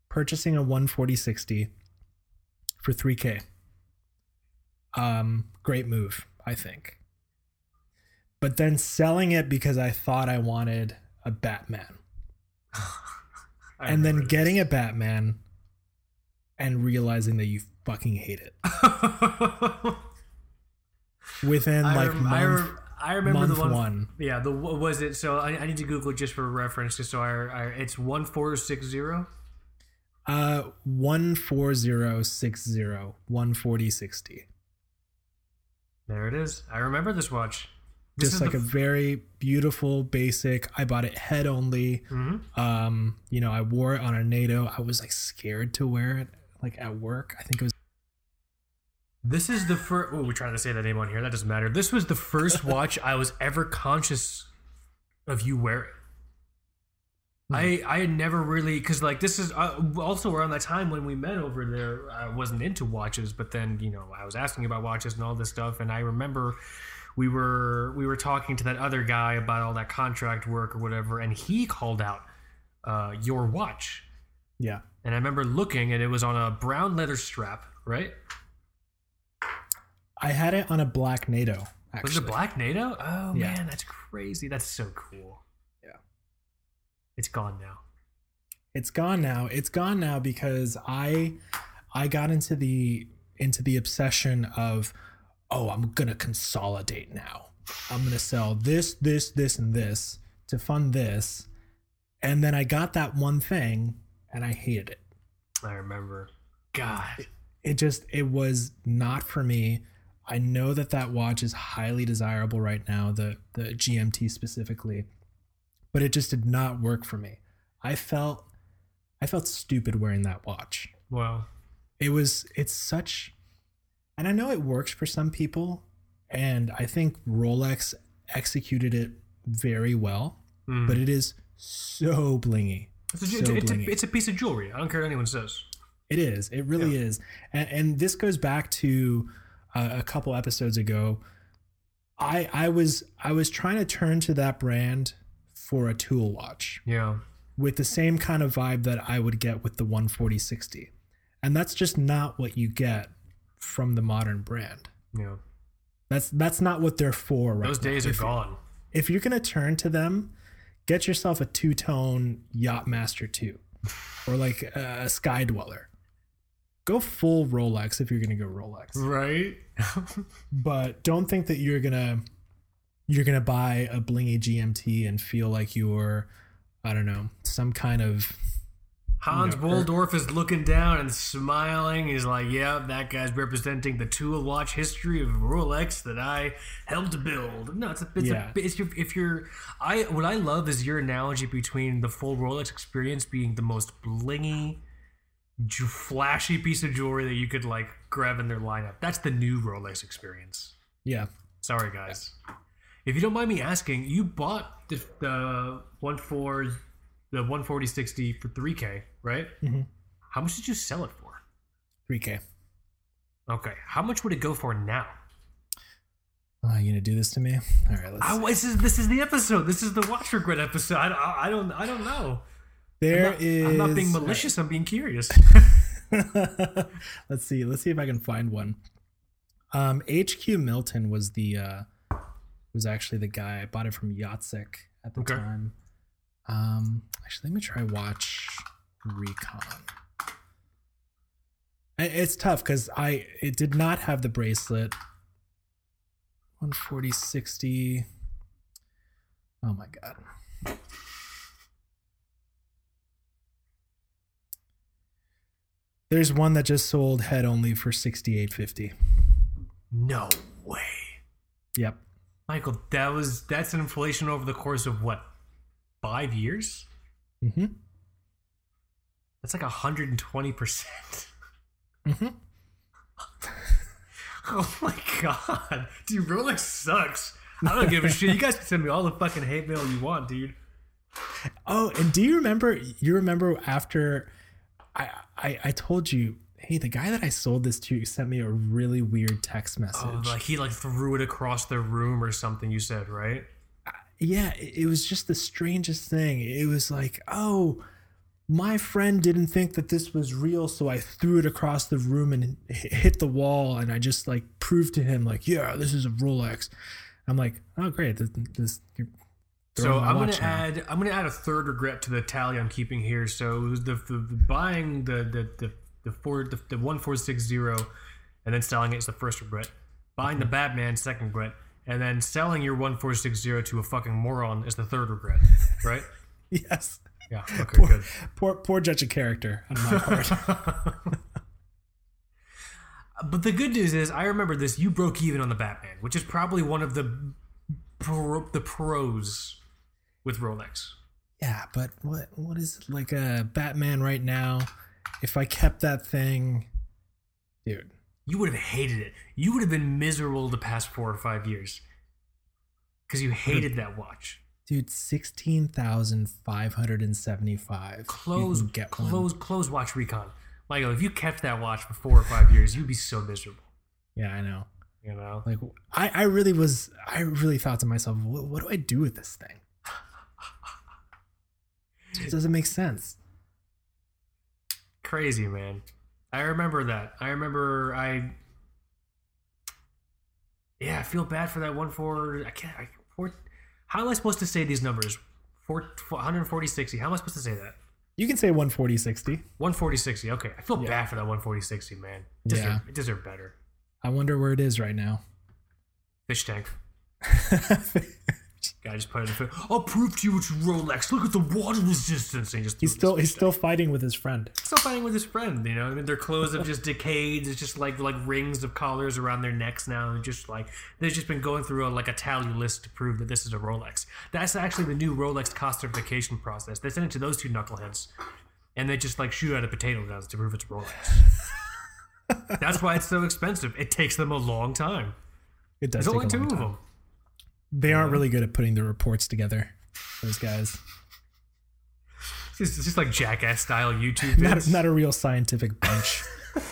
purchasing a 14060 for 3k. Um, great move, I think. But then selling it because I thought I wanted a Batman. And then getting a Batman and realizing that you fucking hate it. Within I, like rem- month, I, rem- I remember month the one. one. Yeah, the what was it? So I, I need to Google just for reference, just so I, I it's one four six zero. Uh, 14060, 14060. There it is. I remember this watch. This Just like the a very beautiful, basic. I bought it head only. Mhm. Um, you know, I wore it on a NATO. I was like scared to wear it like at work. I think it was This is the first. Oh, we're trying to say that name on here. That doesn't matter. This was the first watch I was ever conscious of you wearing. I I had never really because like this is uh, also around that time when we met over there. I wasn't into watches, but then you know I was asking about watches and all this stuff, and I remember we were we were talking to that other guy about all that contract work or whatever, and he called out uh, your watch, yeah. and I remember looking, and it was on a brown leather strap, right? I had it on a black NATO Actually. Was it black NATO? Oh Yeah. man, that's crazy. That's so cool. Yeah. It's gone now. it's gone now it's gone now because i i got into the into the obsession of oh i'm gonna consolidate now i'm gonna sell this this this and this to fund this and then i got that one thing and i hated it I remember. God. it just it was not for me i know that that watch is highly desirable right now the the gmt specifically but it just did not work for me i felt i felt stupid wearing that watch Wow. it was it's such and i know it works for some people and i think rolex executed it very well Mm. but it is so blingy It's a, so it's, blingy. a, it's a piece of jewelry. I don't care what anyone says. It is. It really is. And, and this goes back to uh, a couple episodes ago. I I was I was trying to turn to that brand for a tool watch Yeah. with the same kind of vibe that I would get with the 14060. And that's just not what you get from the modern brand. Yeah. That's that's not what they're for right Those now. days are If- gone. If you're going to turn to them, get yourself a two-tone Yachtmaster 2 or like a Sky Dweller. Go full Rolex if you're going to go Rolex. Right? but don't think that you're gonna you're gonna buy a blingy GMT and feel like you're I don't know some kind of Hans Wilsdorf is looking down and smiling. He's like, "Yeah, that guy's representing the tool watch history of Rolex that I helped build." No, it's a, it's Yeah. a, it's your, if you're, I what I love is your analogy between the full Rolex experience being the most blingy, flashy piece of jewelry that you could like grab in their lineup. That's the new Rolex experience. yeah Sorry, guys. If you don't mind me asking, you bought the, the one four, the one forty sixty for three k, right? Mhm. How much did you sell it for? 3K. Okay, how much would it go for now? Oh, you gonna do this to me? All right, let's. I, this is this is the episode. This is the watch regret episode. I, I, I don't I don't know. There I'm not, is- I'm not being malicious. I'm being curious. let's see. Let's see if I can find one. Um, HQ Milton was the uh, was actually the guy. I bought it from Yatsik at the Okay. time. Um, actually, let me try watch recon. It's tough because I it did not have the bracelet. 140 60. Oh my god. There's one that just sold head only for 68.50. no way, Yep. Michael. That was that's an inflation over the course of what five years. Mm-hmm. That's like hundred and twenty percent. Mm-hmm. Oh my god, dude, Rolex sucks. I don't give a shit. You guys can send me all the fucking hate mail you want, dude. Oh, and do you remember? You remember after I, I I told you, hey, the guy that I sold this to sent me a really weird text message. Oh, like he like threw it across the room or something. You said right? yeah, it was just the strangest thing. It was like, oh, my friend didn't think that this was real, so I threw it across the room and hit the wall, and I just like proved to him, like, yeah, this is a Rolex. I'm like, oh, great, this, this you're So I'm gonna now. add I'm gonna add a third regret to the tally I'm keeping here. So it was the, the, the buying the the the the four the, the one four six zero, and then selling it is the first regret. Buying the Batman second regret, and then selling your one four six zero to a fucking moron is the third regret. Right? yes. Yeah. Okay. Poor, Good. poor, poor judge of character on my part. But the good news is, I remember this. You broke even on the Batman, which is probably one of the pro, the pros with Rolex. yeah, but what what is it like a Batman right now? If I kept that thing, dude, You would have hated it. You would have been miserable the past four or five years because you hated that watch. Dude, sixteen thousand five hundred and seventy-five. Close, get one. close, close. Watch recon, Michael. If you kept that watch for four or five years, you'd be so miserable. Yeah, I know. You know. Like, I, I really was. I really thought to myself, what, what do I do with this thing? It doesn't make sense. crazy man i remember that i remember i yeah, I feel bad for that one for I can't. I, how am I supposed to say these numbers? Four, 140, 60. How am I supposed to say that? You can say 140 60. 140, 60. Okay, I feel bad for that 140, 60, man. It deserve, Yeah. it deserved better. I wonder where it is right now. Fish tank. Guy just put it in the. I'll prove to you it's Rolex. Look at the water resistance. And he just he's still he's still fighting with his friend. still fighting with his friend. You know, I mean, their clothes have just decayed. It's just like like rings of collars around their necks now. And just like they've just been going through a, like a tally list to prove that this is a Rolex. That's actually the new Rolex cost certification process. They send it to those two knuckleheads, and they just like shoot out a potato guns to prove it's Rolex. That's why it's so expensive. It takes them a long time. It does There's take only two of them. They aren't really good at putting the reports together. Those guys. It's just, it's just like jackass style YouTube Not not a real scientific bunch.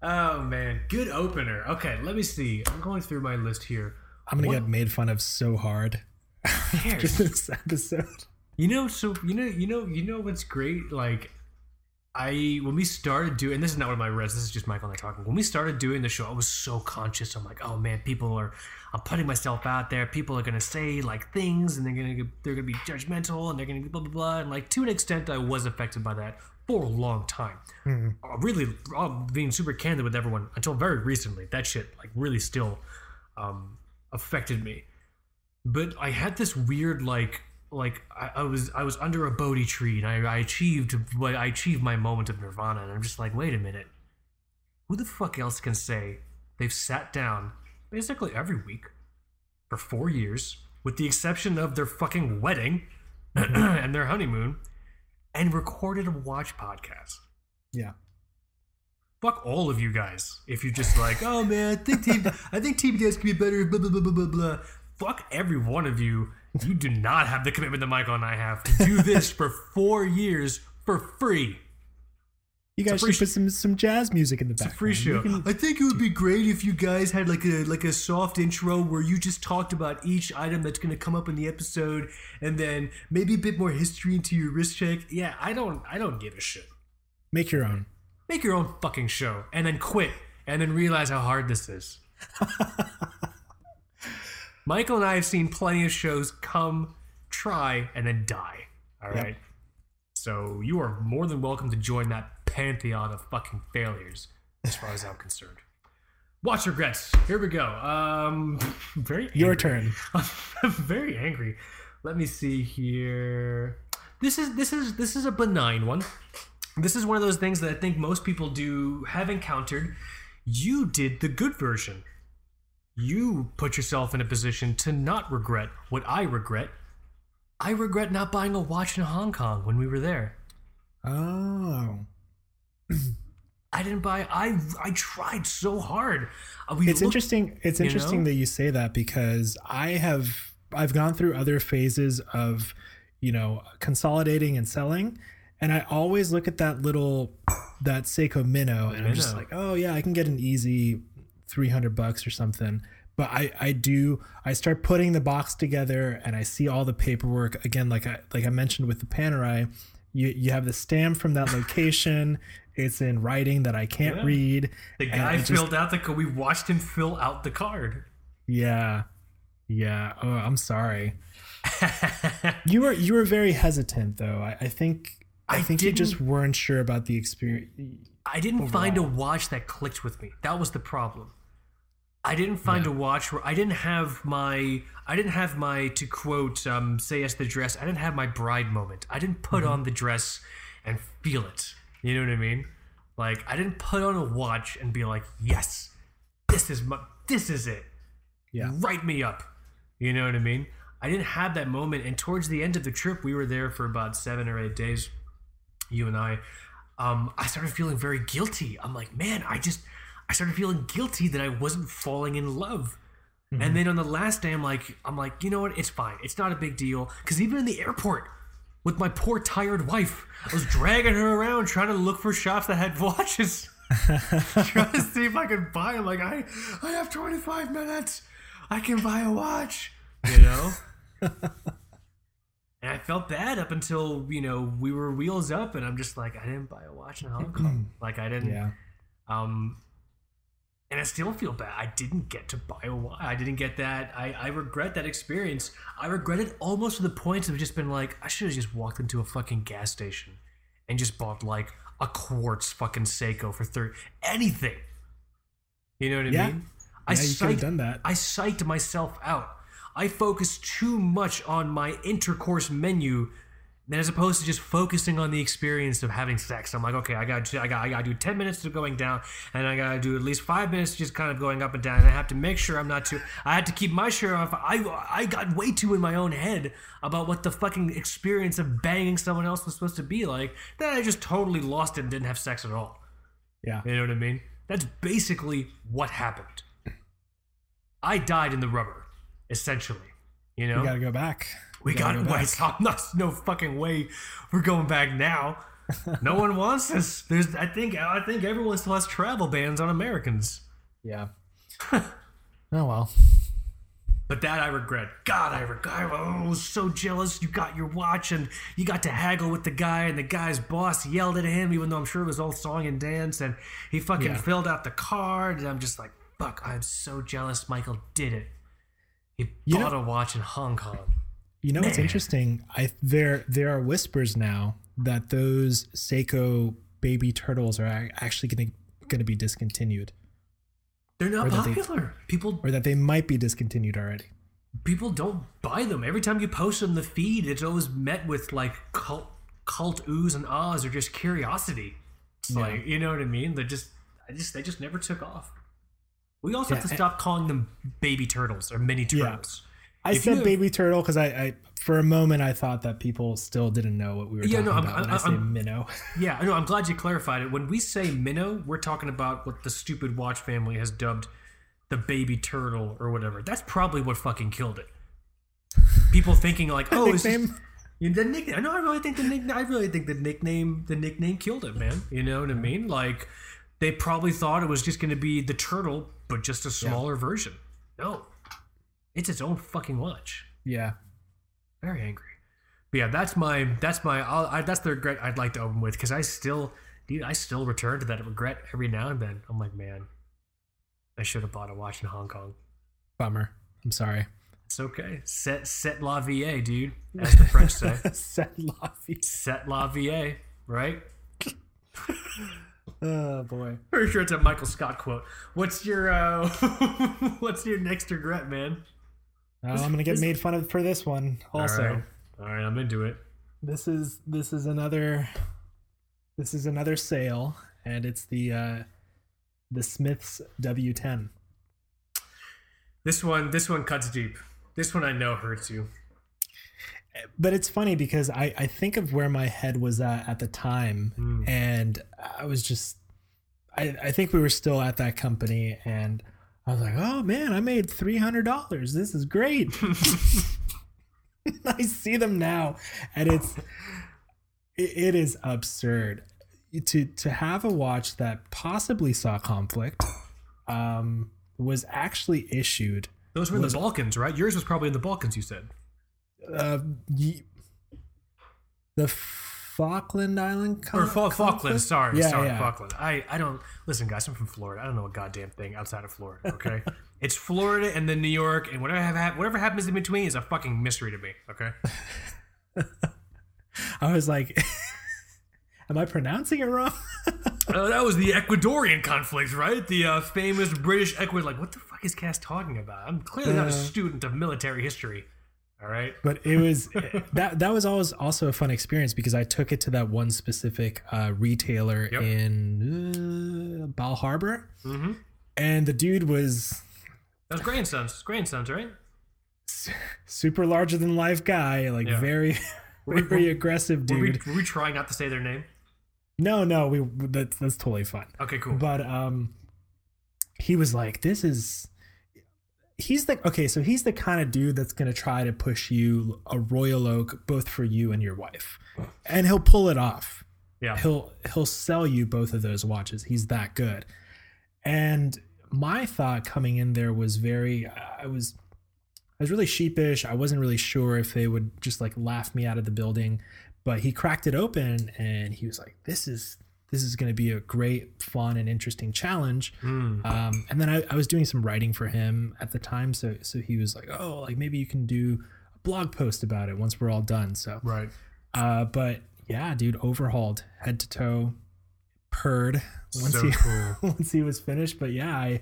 Oh man, good opener. Okay, let me see. I'm going through my list here. I'm gonna What- get made fun of so hard cares? for this episode. You know, so you know, you know, you know what's great? Like, I when we started doing, and this is not one of my res. This is just Michael and I talking. When we started doing the show, I was so conscious. I'm like, oh man, people are. I'm putting myself out there. People are gonna say like things, and they're gonna they're gonna be judgmental, and they're gonna blah blah blah. And like to an extent, I was affected by that for a long time. Uh, really, uh, being super candid with everyone until very recently. That shit like really still um, affected me but I had this weird like like I, I was I was under a Bodhi tree and I, I achieved what I achieved my moment of nirvana and I'm just like wait a minute. Who the fuck else can say they've sat down basically every week for four years with the exception of their fucking wedding and their honeymoon and recorded a watch podcast? Yeah. fuck all of you guys if you're just like oh man i think team i think tbds can be better blah blah blah blah blah blah fuck every one of you you do not have the commitment that michael and i have to do this for four years for free You guys free should put some some jazz music in the background. free show can- i think it would be great if you guys had like a like a soft intro where you just talked about each item that's going to come up in the episode and then maybe a bit more history into your wrist check yeah i don't i don't give a shit make your own. make your own fucking show and then quit and then realize how hard this is. Michael and I have seen plenty of shows come, try, and then die. All right. So you are more than welcome to join that pantheon of fucking failures, as far as I'm concerned. Watch regrets. Here we go. Um, very Your turn. I'm very angry. Let me see here. This is this is this is a benign one. This is one of those things that I think most people do have encountered. You did the good version. You put yourself in a position to not regret what I regret. I regret not buying a watch in Hong Kong when we were there. Oh. I didn't buy. I I tried so hard. Uh, we It's looked- interesting. It's you interesting know? that you say that because I have I've gone through other phases of you know consolidating and selling, and I always look at that little that Seiko Minnow, and I'm just like, oh yeah, I can get an easy three hundred bucks or something. But I I do I start putting the box together, and I see all the paperwork again, like I like I mentioned with the Panerai. You, you have the stamp from that location. It's in writing that I can't Yeah. read. The guy it just- filled out the. We watched him fill out the card. Yeah. Yeah. Oh, I'm sorry. You were you were very hesitant though. I, I think I, I think you just weren't sure about the experience. I didn't find a watch that clicked with me. That was the problem. I didn't find a watch where I didn't have my I didn't have my to quote um, say yes to the dress. I didn't have my bride moment. I didn't put on the dress and feel it. You know what I mean? Like I didn't put on a watch and be like, yes, this is my this is it. Yeah. Write me up. You know what I mean? I didn't have that moment. And towards the end of the trip, we were there for about seven or eight days. You and I, um, I started feeling very guilty. I'm like, man, I just, I started feeling guilty that I wasn't falling in love. And then on the last day, I'm like, I'm like, you know what? It's fine. It's not a big deal. Because even in the airport, with my poor tired wife, I was dragging her around trying to look for shops that had watches, trying to see if I could buy them. Like, I, I have 25 minutes. I can buy a watch. You know. And I felt bad up until you know we were wheels up, and I'm just like, I didn't buy a watch in Hong Kong. like I didn't. Yeah. Um, and I still feel bad. I didn't get to buy a watch. I didn't get that. I, I regret that experience. I regret it almost to the point of just been like, I should have just walked into a fucking gas station and just bought like a quartz fucking Seiko for thirty anything. You know what I Yeah. mean? I Yeah, you could have done that. I psyched myself out. I focused too much on my intercourse menu than as opposed to just focusing on the experience of having sex. I'm like, okay, I got, I got, I got to do ten minutes of going down, and I got to do at least five minutes just kind of going up and down. And I have to make sure I'm not too. I had to keep my shirt off. I, I got way too in my own head about what the fucking experience of banging someone else was supposed to be like. That I just totally lost it and didn't have sex at all. Yeah. You know what I mean? That's basically what happened. I died in the rubber, essentially. You know, We gotta go back. We got it. go. I'm not no fucking way. We're going back now. No one wants us. There's, I think, I think everyone still has travel bans on Americans. Yeah. oh well. But that I regret. God, I regret. I was so jealous. You got your watch and you got to haggle with the guy, and the guy's boss yelled at him, even though I'm sure it was all song and dance. And he fucking Yeah. filled out the card, and I'm just like, fuck, I'm so jealous. Michael did it. He You bought know- a watch in Hong Kong. You know what's interesting? I there there are whispers now that those Seiko baby turtles are actually going to going to be discontinued, They're not Or that they- popular. People or that they might be discontinued already. people don't buy them. Every time you post on the feed, it's always met with like cult cult oohs and ahs or just curiosity. It's Yeah. like you know what I mean? They just I just they just never took off. We also have to stop calling them baby turtles or mini Yeah. I If you said baby turtle because I, I for a moment I thought that people still didn't know what we were Yeah, talking no, I'm- about when i I'm- say I'm- minnow. Yeah, I know. I'm glad you clarified it. When we say minnow, we're talking about what the stupid watch family has dubbed the baby turtle or whatever. That's probably what fucking killed it. People thinking like, oh, it's just- Nickname? Yeah, the nickname. No, I really think the nickname. I really think the nickname. The nickname killed it, man. You know what I mean? Like they probably thought it was just going to be the turtle, but just a smaller version. No, it's its own fucking watch. Yeah. Very angry. But yeah, that's my. That's my. I'll, I, that's the regret I'd like to open with because I still, dude, I still return to that regret every now and then. I'm like, man, I should have bought a watch in Hong Kong. Bummer. I'm sorry. It's okay. Set set la vie, dude. As the French say. Set la vie. Set la vie, right? Oh boy. Pretty sure it's a Michael Scott quote. What's your uh what's your next regret, man? Oh, I'm gonna get made fun of for this one. Also, All right. All right, I'm into it. this is this is another this is another sale, and it's the uh the Smiths W10. This one this one cuts deep. This one I know hurts you. But it's funny because I I think of where my head was at at the time, Mm. and I was just I I think we were still at that company, and I was like, oh man, I made three hundred dollars. This is great. I see them now, and it's it, it is absurd to to have a watch that possibly saw conflict um was actually issued Those were in the Balkans, right? Yours was probably in the Balkans, you said. uh the Falkland Island Or Fa- Falkland, sorry, Yeah, sorry, yeah. Falkland. I, I don't listen, guys. I'm from Florida. I don't know a goddamn thing outside of Florida. Okay, it's Florida and then New York, and whatever have whatever happens in between is a fucking mystery to me. Okay, I was like am I pronouncing it wrong? uh, that was the Ecuadorian conflict, right? The uh, famous British Ecuador. Like, what the fuck is Cass talking about? I'm clearly not a Uh. student of military history. All right. but it was that that was always also a fun experience because I took it to that one specific uh, retailer Yep. in uh, Bal Harbor, Mm-hmm. and the dude was That was grandsons. Grandsons, right? super larger than life guy, like Yeah. very very were- aggressive Were we, dude. were we trying not to say their name? No, no, we that's that's totally fun. Okay, cool. But um, he was like, "This is." He's the okay, so he's the kind of dude that's gonna try to push you a royal oak both for you and your wife, and he'll pull it off. Yeah. He'll he'll sell you both of those watches. He's that good. And my thought coming in there was very, I was, I was really sheepish. I wasn't really sure if they would just like laugh me out of the building, but he cracked it open and he was like, "This is this is going to be a great, fun, and interesting challenge. Um, and then I, I was doing some writing for him at the time, so so he was like, oh, like maybe you can do a blog post about it once we're all done. So, Right. uh, but yeah, dude, overhauled head to toe, purred once So he cool. once he was finished. But yeah, I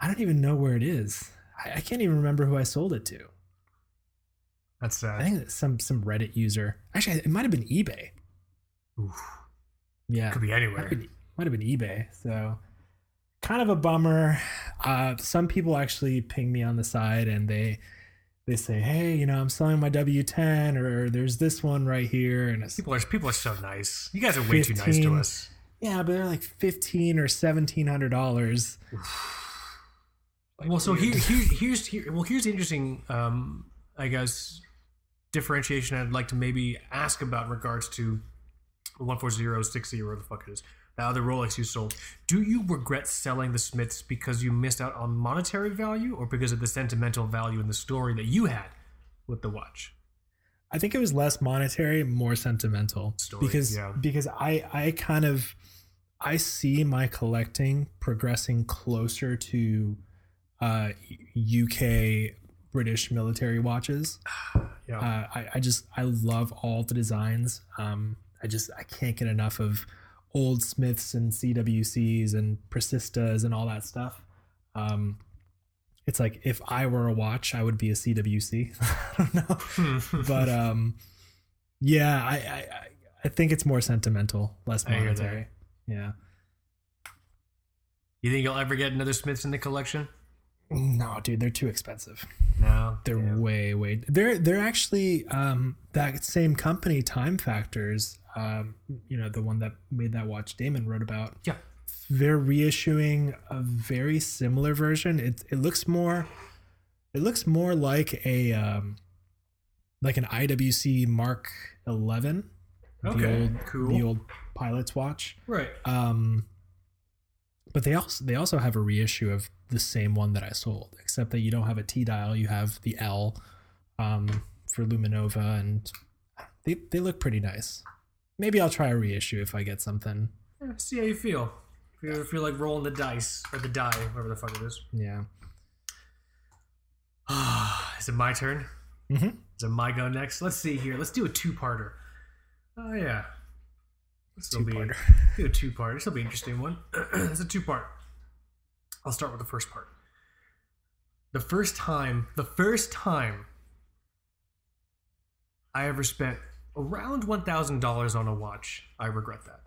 I don't even know where it is. I, I can't even remember who I sold it to. That's sad. I think it's some some Reddit user. Actually, it might have been eBay. Oof. Yeah, Could be might anywhere. have been, might have been eBay. So kind of a bummer. Uh, some people actually ping me on the side and they they say, hey, you know, I'm selling my W10 or there's this one right here, and it's People are people are so nice. You guys are way too nice to us. yeah, but they're like fifteen or seventeen hundred dollars. Well, so here, here, here's here. Well, here's the interesting, um, I guess, differentiation I'd like to maybe ask about regards to one four zero six zero, the fuck it is, the other Rolex you sold. Do you regret selling the Smiths because you missed out on monetary value, or because of the sentimental value in the story that you had with the watch? I think it was less monetary, more sentimental. Story, because yeah. because I I kind of I see my collecting progressing closer to uh UK British military watches. Yeah, Uh, I, I just I love all the designs. Um, I just I can't get enough of old Smiths and CWCs and Precistas and all that stuff. Um, it's like if I were a watch, I would be a CWC. I don't know, but um, yeah, I, I I- think it's more sentimental, less I hear that. monetary. Yeah. you think you'll ever get another Smiths in the collection? No, dude, they're too expensive. No, They're Damn. way, way. They're they're actually um, that same company, Timefactors. Um, you know, the one that made that watch Damon wrote about. yeah. They're reissuing a very similar version. It it looks more, it looks more like a um, like an IWC Mark Eleven, the old cool. the old pilot's watch. Right. Um, but they also they also have a reissue of the same one that I sold, except that you don't have a T dial, you have the L um, for Luminova, and they they look pretty nice. Maybe I'll try a reissue if I get something. Yeah, see how you feel. If you ever feel like rolling the dice or the die, whatever the fuck it is. Yeah. is it my turn? Mhm. Is it my go next? Let's see here. Let's do a two-parter. Oh yeah. This will be Two-parter. do a two-part. This will be an interesting one. it's a two-part. I'll start with the first part. The first time, the first time I ever spent around one thousand dollars on a watch, I regret that.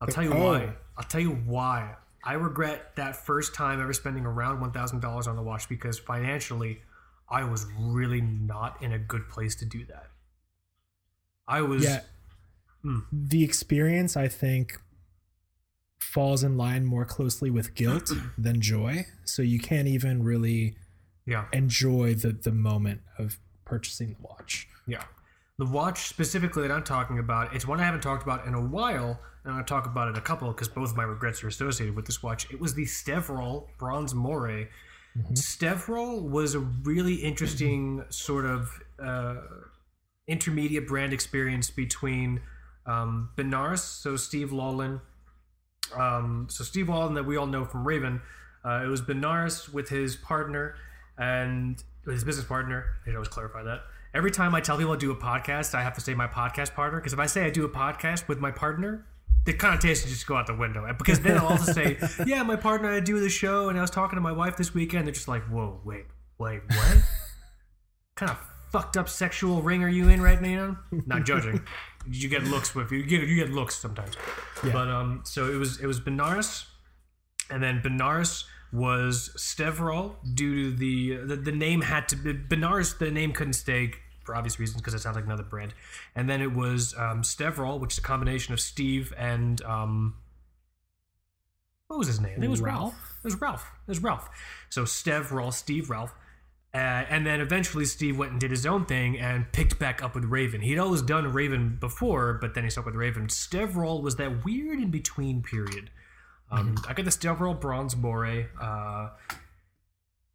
I'll tell you Oh. why. I'll tell you why. I regret that first time ever spending around one thousand dollars on a watch because financially, I was really not in a good place to do that. I was Yeah. Hmm. The experience, I think, falls in line more closely with guilt than joy. So you can't even really yeah. enjoy the the moment of purchasing the watch. Yeah. The watch specifically that I'm talking about, it's one I haven't talked about in a while, and I'll talk about it a couple because both of my regrets are associated with this watch. It was the Stevrol Bronze Moray. Stevrol was a really interesting sort of uh, intermediate brand experience between um, Benarus, so Steve Laughlin, um, so Steve Laughlin that we all know from Raven. Uh, it was Benarus with his partner and his business partner. I should always clarify that. Every time I tell people I do a podcast, I have to say my podcast partner because if I say I do a podcast with my partner, the connotations just go out the window. Because then I'll also say, "Yeah, my partner, I do the show, and I was talking to my wife this weekend." They're just like, "Whoa, wait, wait, what? kind of fucked up sexual ring are you in right now?" Not judging. You get looks with you get you get looks sometimes. Yeah. But um, so it was it was Benarus, and then Benarus was Stevrol due to the, the the name had to be Benarus. The name couldn't stay for obvious reasons because it sounds like another brand. And then it was um, Stevrol, which is a combination of Steve and um, what was his name? It was Ralph. Ralph? It was Ralph. It was Ralph. So Stevrol, Steve Ralph. Uh, and then eventually Steve went and did his own thing and picked back up with Raven. He'd always done Raven before, but then he stuck with Raven. Stevrol was that weird in between period. Um, I got the Stevrol Bronze Moray. Uh,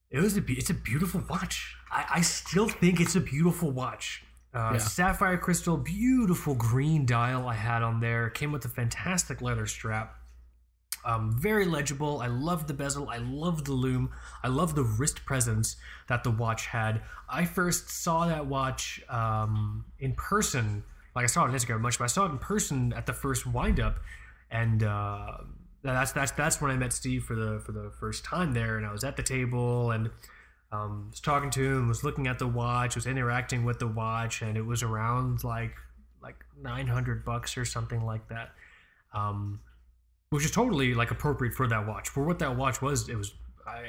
it was a be- it's a beautiful watch. I, I still think it's a beautiful watch. Uh, Yeah. Sapphire crystal, beautiful green dial I had on there. Came with a fantastic leather strap. Um, very legible. I love the bezel. I love the loom. I love the wrist presence that the watch had. I first saw that watch um, in person. Like I saw it on Instagram much, but I saw it in person at the first windup, and uh, that's that's that's when I met Steve for the for the first time there. And I was at the table and um, was talking to him, was looking at the watch, was interacting with the watch, and it was around like like nine hundred bucks or something like that, um, which is totally like appropriate for that watch. For what that watch was, it was,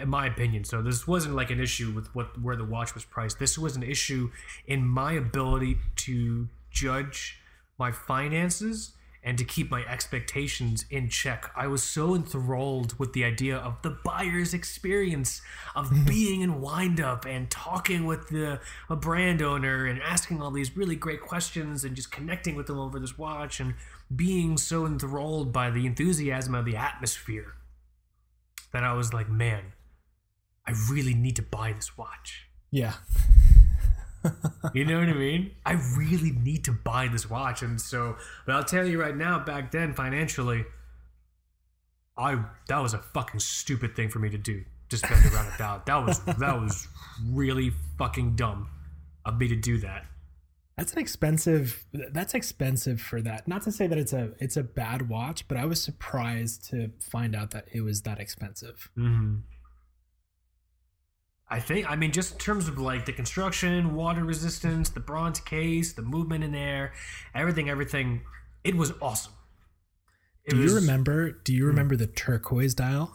in my opinion. So this wasn't like an issue with what where the watch was priced. This was an issue in my ability to judge my finances and to keep my expectations in check. I was so enthralled with the idea of the buyer's experience of mm-hmm. being in windup and talking with the a brand owner and asking all these really great questions and just connecting with them over this watch and being so enthralled by the enthusiasm of the atmosphere that I was like, man, I really need to buy this watch. Yeah. You know what I mean? I really need to buy this watch, and so. But I'll tell you right now, back then, financially, I that was a fucking stupid thing for me to do to spend around a thousand. That was that was really fucking dumb of me to do that. That's an expensive that's expensive for that. Not to say that it's a it's a bad watch, but I was surprised to find out that it was that expensive. Mm-hmm. I think, I mean, just in terms of like the construction, water resistance, the bronze case, the movement in there, everything, everything, it was awesome. It Do you was- Hmm. remember do you remember the turquoise dial?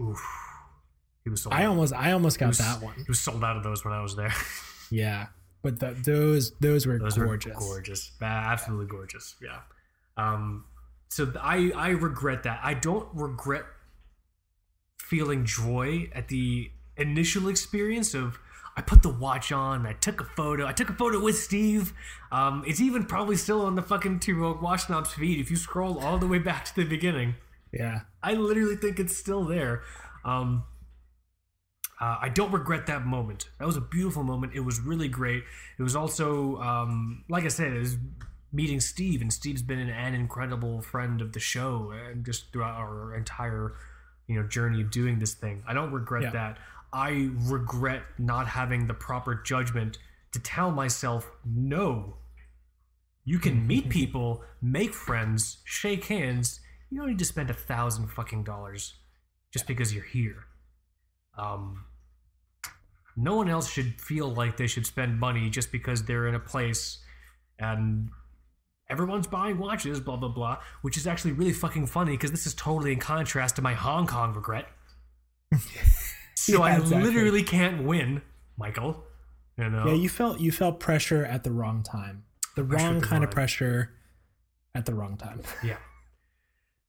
Oof. He was sold I out. almost I almost got was- that one. He was sold out of those when I was there. Yeah. But the, those those were Those gorgeous. were gorgeous, absolutely gorgeous. Yeah. Um, so I I regret that. I don't regret feeling joy at the initial experience of I put the watch on. I took a photo. I took a photo with Steve. Um, it's even probably still on the fucking Two Broke Watch Snobs feed if you scroll all the way back to the beginning. Yeah. I literally think it's still there. Um, uh, I don't regret that moment. That was a beautiful moment. It was really great. It was also, um, like I said, it was meeting Steve, and Steve's been an, an incredible friend of the show, and just throughout our entire, you know, journey of doing this thing. I don't regret Yeah. that. I regret not having the proper judgment to tell myself no. You can meet people, make friends, shake hands. You don't need to spend a thousand fucking dollars just because you're here. Um, no one else should feel like they should spend money just because they're in a place and everyone's buying watches, blah blah blah. Which is actually really fucking funny because this is totally in contrast to my Hong Kong regret. so Yeah, I exactly. literally can't win, Michael. You know. Yeah, you felt you felt pressure at the wrong time. The Pressure wrong the kind of pressure at the wrong time. Yeah.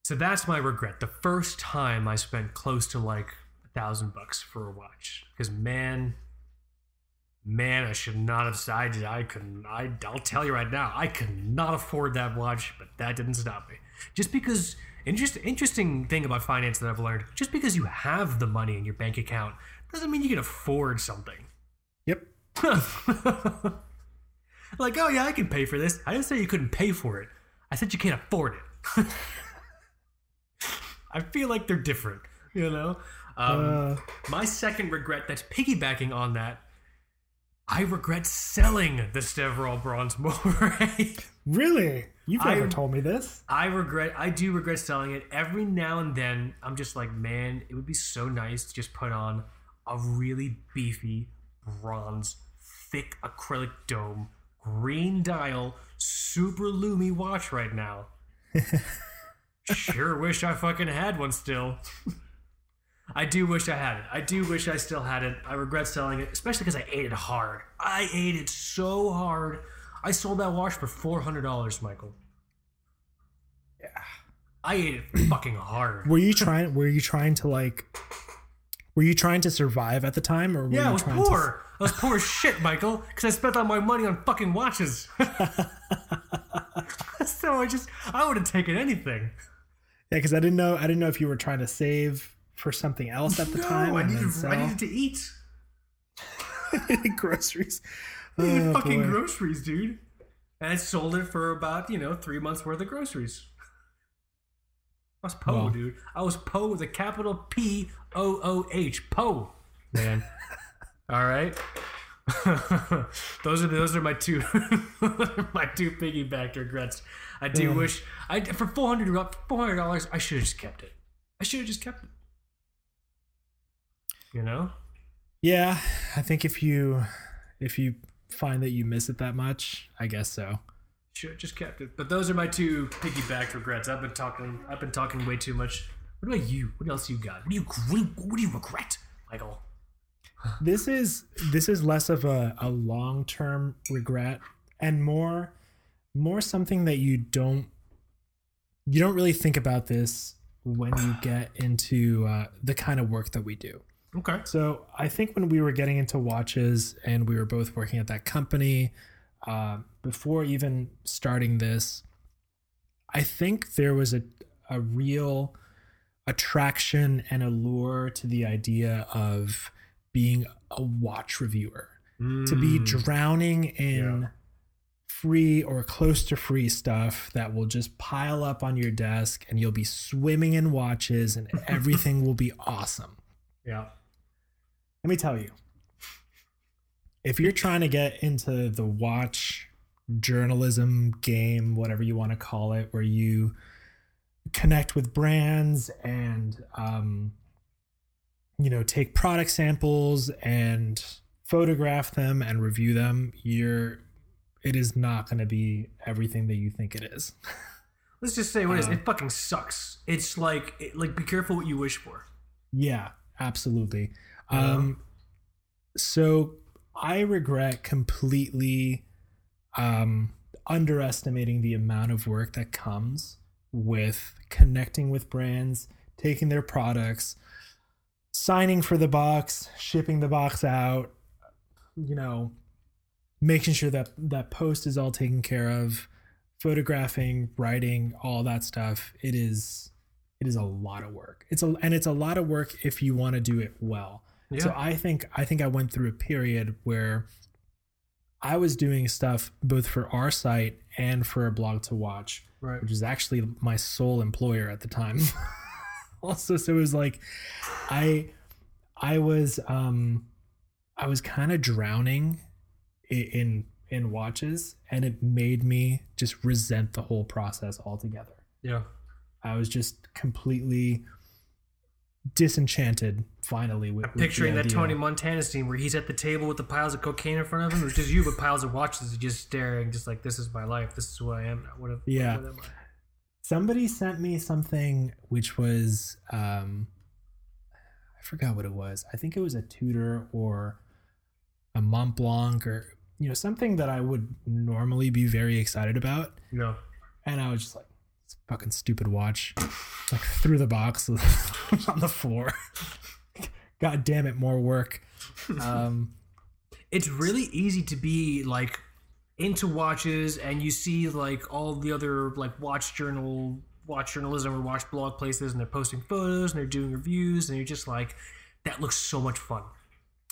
So that's my regret. The first time I spent close to like a thousand bucks for a watch. Because man, man, I should not have decided I couldn't. I, I'll tell you right now, I could not afford that watch, but that didn't stop me. Just because, interest, interesting thing about finance that I've learned, just because you have the money in your bank account doesn't mean you can afford something. Yep. like, oh yeah, I can pay for this. I didn't say you couldn't pay for it. I said you can't afford it. I feel like they're different, you know. Um, Uh, my second regret that's piggybacking on that, I regret selling the Steverall Bronze Moray. really? You've never I- told me this. I regret, I do regret selling it. Every now and then, I'm just like, man, it would be so nice to just put on a really beefy bronze, thick acrylic dome, green dial, super loomy watch right now. sure wish I fucking had one still. I do wish I had it. I do wish I still had it. I regret selling it, especially because I ate it hard. I ate it so hard. I sold that watch for four hundred dollars, Michael. Yeah. I ate it fucking hard. Were you trying? Were you trying to like? Were you trying to survive at the time, or were Yeah, you I was trying poor. I was poor as shit, Michael, because I spent all my money on fucking watches. so I just, I would have taken anything. Yeah, because I didn't know. I didn't know if you were trying to save for something else at the no, time. I needed, then I needed to eat. groceries. Dude, Oh, fucking boy. groceries, dude. And I sold it for about, you know, three months worth of groceries. I was Poe, Wow. dude. I was Poe with a capital P O O H. Poe. Man. All right. those are those are my two my two piggyback regrets. I do Yeah. wish I for four hundred dollars I should have just kept it. I should have just kept it. You know? Yeah, I think if you if you find that you miss it that much, I guess so. Should have just kept it. But those are my two piggyback regrets. I've been talking. I've been talking way too much. What about you? What else you got? What do you what do you, what do you regret, Michael? This is this is less of a, a long term regret and more more something that you don't you don't really think about this when you get into uh, the kind of work that we do. Okay. So I think when we were getting into watches and we were both working at that company, uh, before even starting this, I think there was a, a real attraction and allure to the idea of being a watch reviewer, to be Mm. drowning in Yeah. free or close to free stuff that will just pile up on your desk and you'll be swimming in watches and everything will be awesome. Yeah. Let me tell you, if you're trying to get into the watch journalism game, whatever you want to call it, where you connect with brands and, um, you know, take product samples and photograph them and review them, you're, it is not going to be everything that you think it is. Let's just say what it is. Uh, It fucking sucks. It's like it, like be careful what you wish for. Yeah, absolutely. Um, so I regret completely um, underestimating the amount of work that comes with connecting with brands, taking their products, signing for the box, shipping the box out, you know, making sure that that post is all taken care of, photographing, writing, all that stuff. It is it is a lot of work. It's a and it's a lot of work if you want to do it well. Yeah. So I think I think I went through a period where I was doing stuff both for our site and for aBlogtoWatch, right. which is actually my sole employer at the time. also, so it was like I I was um I was kind of drowning in in watches and it made me just resent the whole process altogether. Yeah. I was just completely disenchanted finally with, the Picturing that. Tony Montana scene where he's at the table with the piles of cocaine in front of him. It's just you, but piles of watches, just staring, just like this is my life. This is who I am. What? If, Yeah. What am I? somebody sent me something which was um i forgot what it was i think it was a tudor or a mont blanc or you know something that i would normally be very excited about No. and i was just like fucking stupid watch like threw the box on the floor. God damn it more work. Um it's really easy to be like into watches and you see like all the other like watch journal watch journalism or watch blog places and they're posting photos and they're doing reviews and you're just like that looks so much fun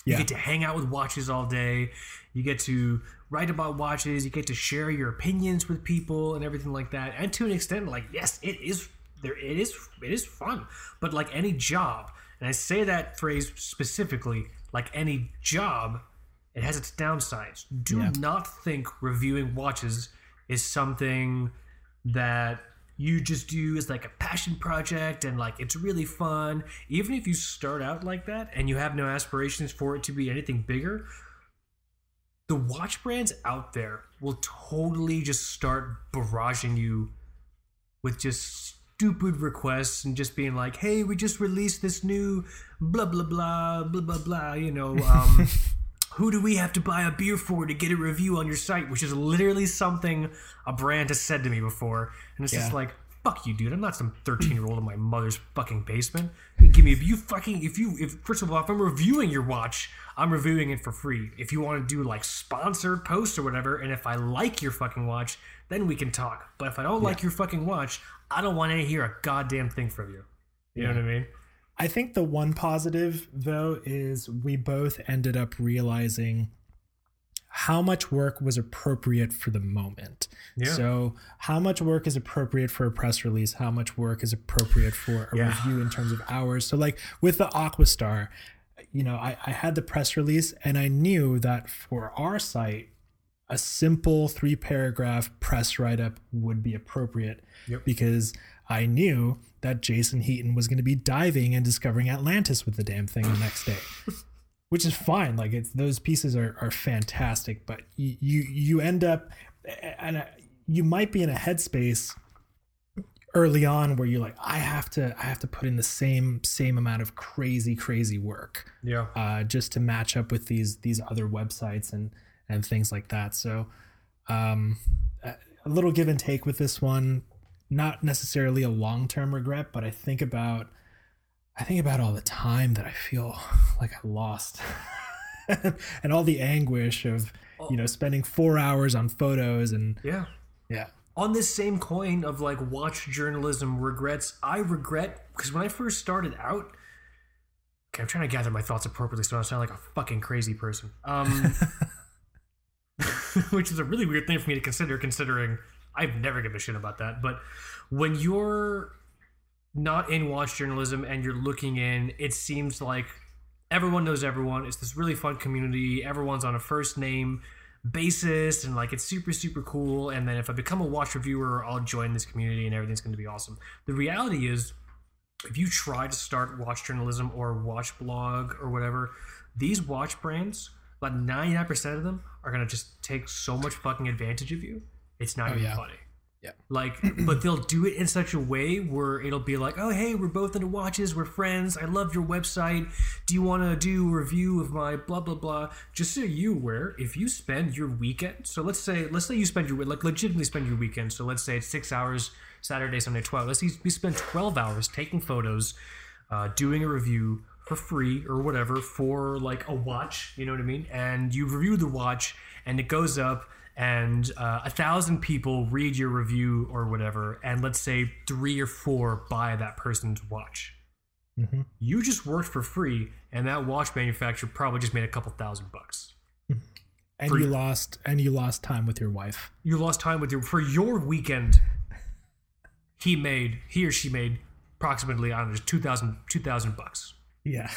you Yeah. get to hang out with watches all day. You get to write about watches. You get to share your opinions with people and everything like that. And to an extent like yes it is there it is it is fun. But like any job and i say that phrase specifically like any job it has its downsides. Do Yeah. not think reviewing watches is something that you just do as like a passion project and like it's really fun. Even if you start out like that and you have no aspirations for it to be anything bigger the watch brands out there will totally just start barraging you with just stupid requests and just being like hey we just released this new blah blah blah blah blah blah you know um who do we have to buy a beer for to get a review on your site? Which is literally something a brand has said to me before. And it's just like, fuck you, dude. I'm not some 13 year old in my mother's fucking basement. Give me, if you fucking, if you, if, first of all, if I'm reviewing your watch, I'm reviewing it for free. If you want to do like sponsored posts or whatever, and if I like your fucking watch, then we can talk. But if I don't like your fucking watch, I don't want to hear a goddamn thing from you. You know what I mean? I think the one positive though is we both ended up realizing how much work was appropriate for the moment. Yeah. So, how much work is appropriate for a press release? How much work is appropriate for a Yeah. review in terms of hours? So, like with the Aquastar, you know, I, I had the press release and I knew that for our site, a simple three paragraph press write up would be appropriate Yep. because I knew that Jason Heaton was going to be diving and discovering Atlantis with the damn thing the next day. Which is fine. Like it's those pieces are, are fantastic, but you, you you end up and uh, you might be in a headspace early on where you're like, I have to I have to put in the same same amount of crazy crazy work Yeah. uh, just to match up with these these other websites and and things like that. So um, a a little give and take with this one. Not necessarily a long term regret, but I think about I think about all the time that I feel like I lost, and all the anguish of you know spending four hours on photos and Yeah. yeah on this same coin of like watch journalism regrets, I regret because when I first started out, okay, I'm trying to gather my thoughts appropriately so I don't sound like a fucking crazy person. Um, which is a really weird thing for me to consider, considering I've never given a shit about that. But when you're not in watch journalism and you're looking in, it seems like everyone knows everyone. It's this really fun community. Everyone's on a first name basis and like it's super super cool and then if i become a watch reviewer i'll join this community and everything's going to be awesome the reality is if you try to start watch journalism or watch blog or whatever these watch brands about 99% of them are going to just take so much fucking advantage of you it's not even yeah. funny Yeah. like but they'll do it in such a way where it'll be like oh hey we're both into watches we're friends i love your website do you want to do a review of my blah blah blah just so you aware if you spend your weekend so let's say let's say you spend your like legitimately spend your weekend so let's say it's six hours saturday sunday 12 let's say you spend 12 hours taking photos uh, doing a review for free or whatever for like a watch you know what i mean and you review the watch and it goes up and uh, a thousand people read your review or whatever and let's say three or four buy that person's watch. Mhm. you just worked for free and that watch manufacturer probably just made a couple thousand bucks. And For- you lost and you lost time with your wife. You lost time with your for your weekend. He made he or she made approximately i don't know just 2000 2000 bucks. Yeah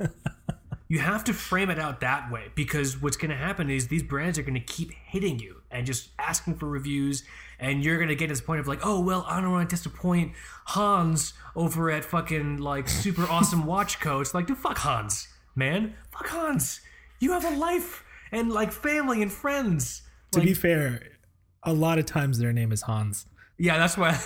you have to frame it out that way because what's going to happen is these brands are going to keep hitting you and just asking for reviews and you're going to get to this point of like oh well i don't want to disappoint hans over at fucking like super awesome watch co it's like dude fuck hans man. Fuck hans. You have a life and like family and friends. To Like, be fair a lot of times their name is hans. Yeah that's why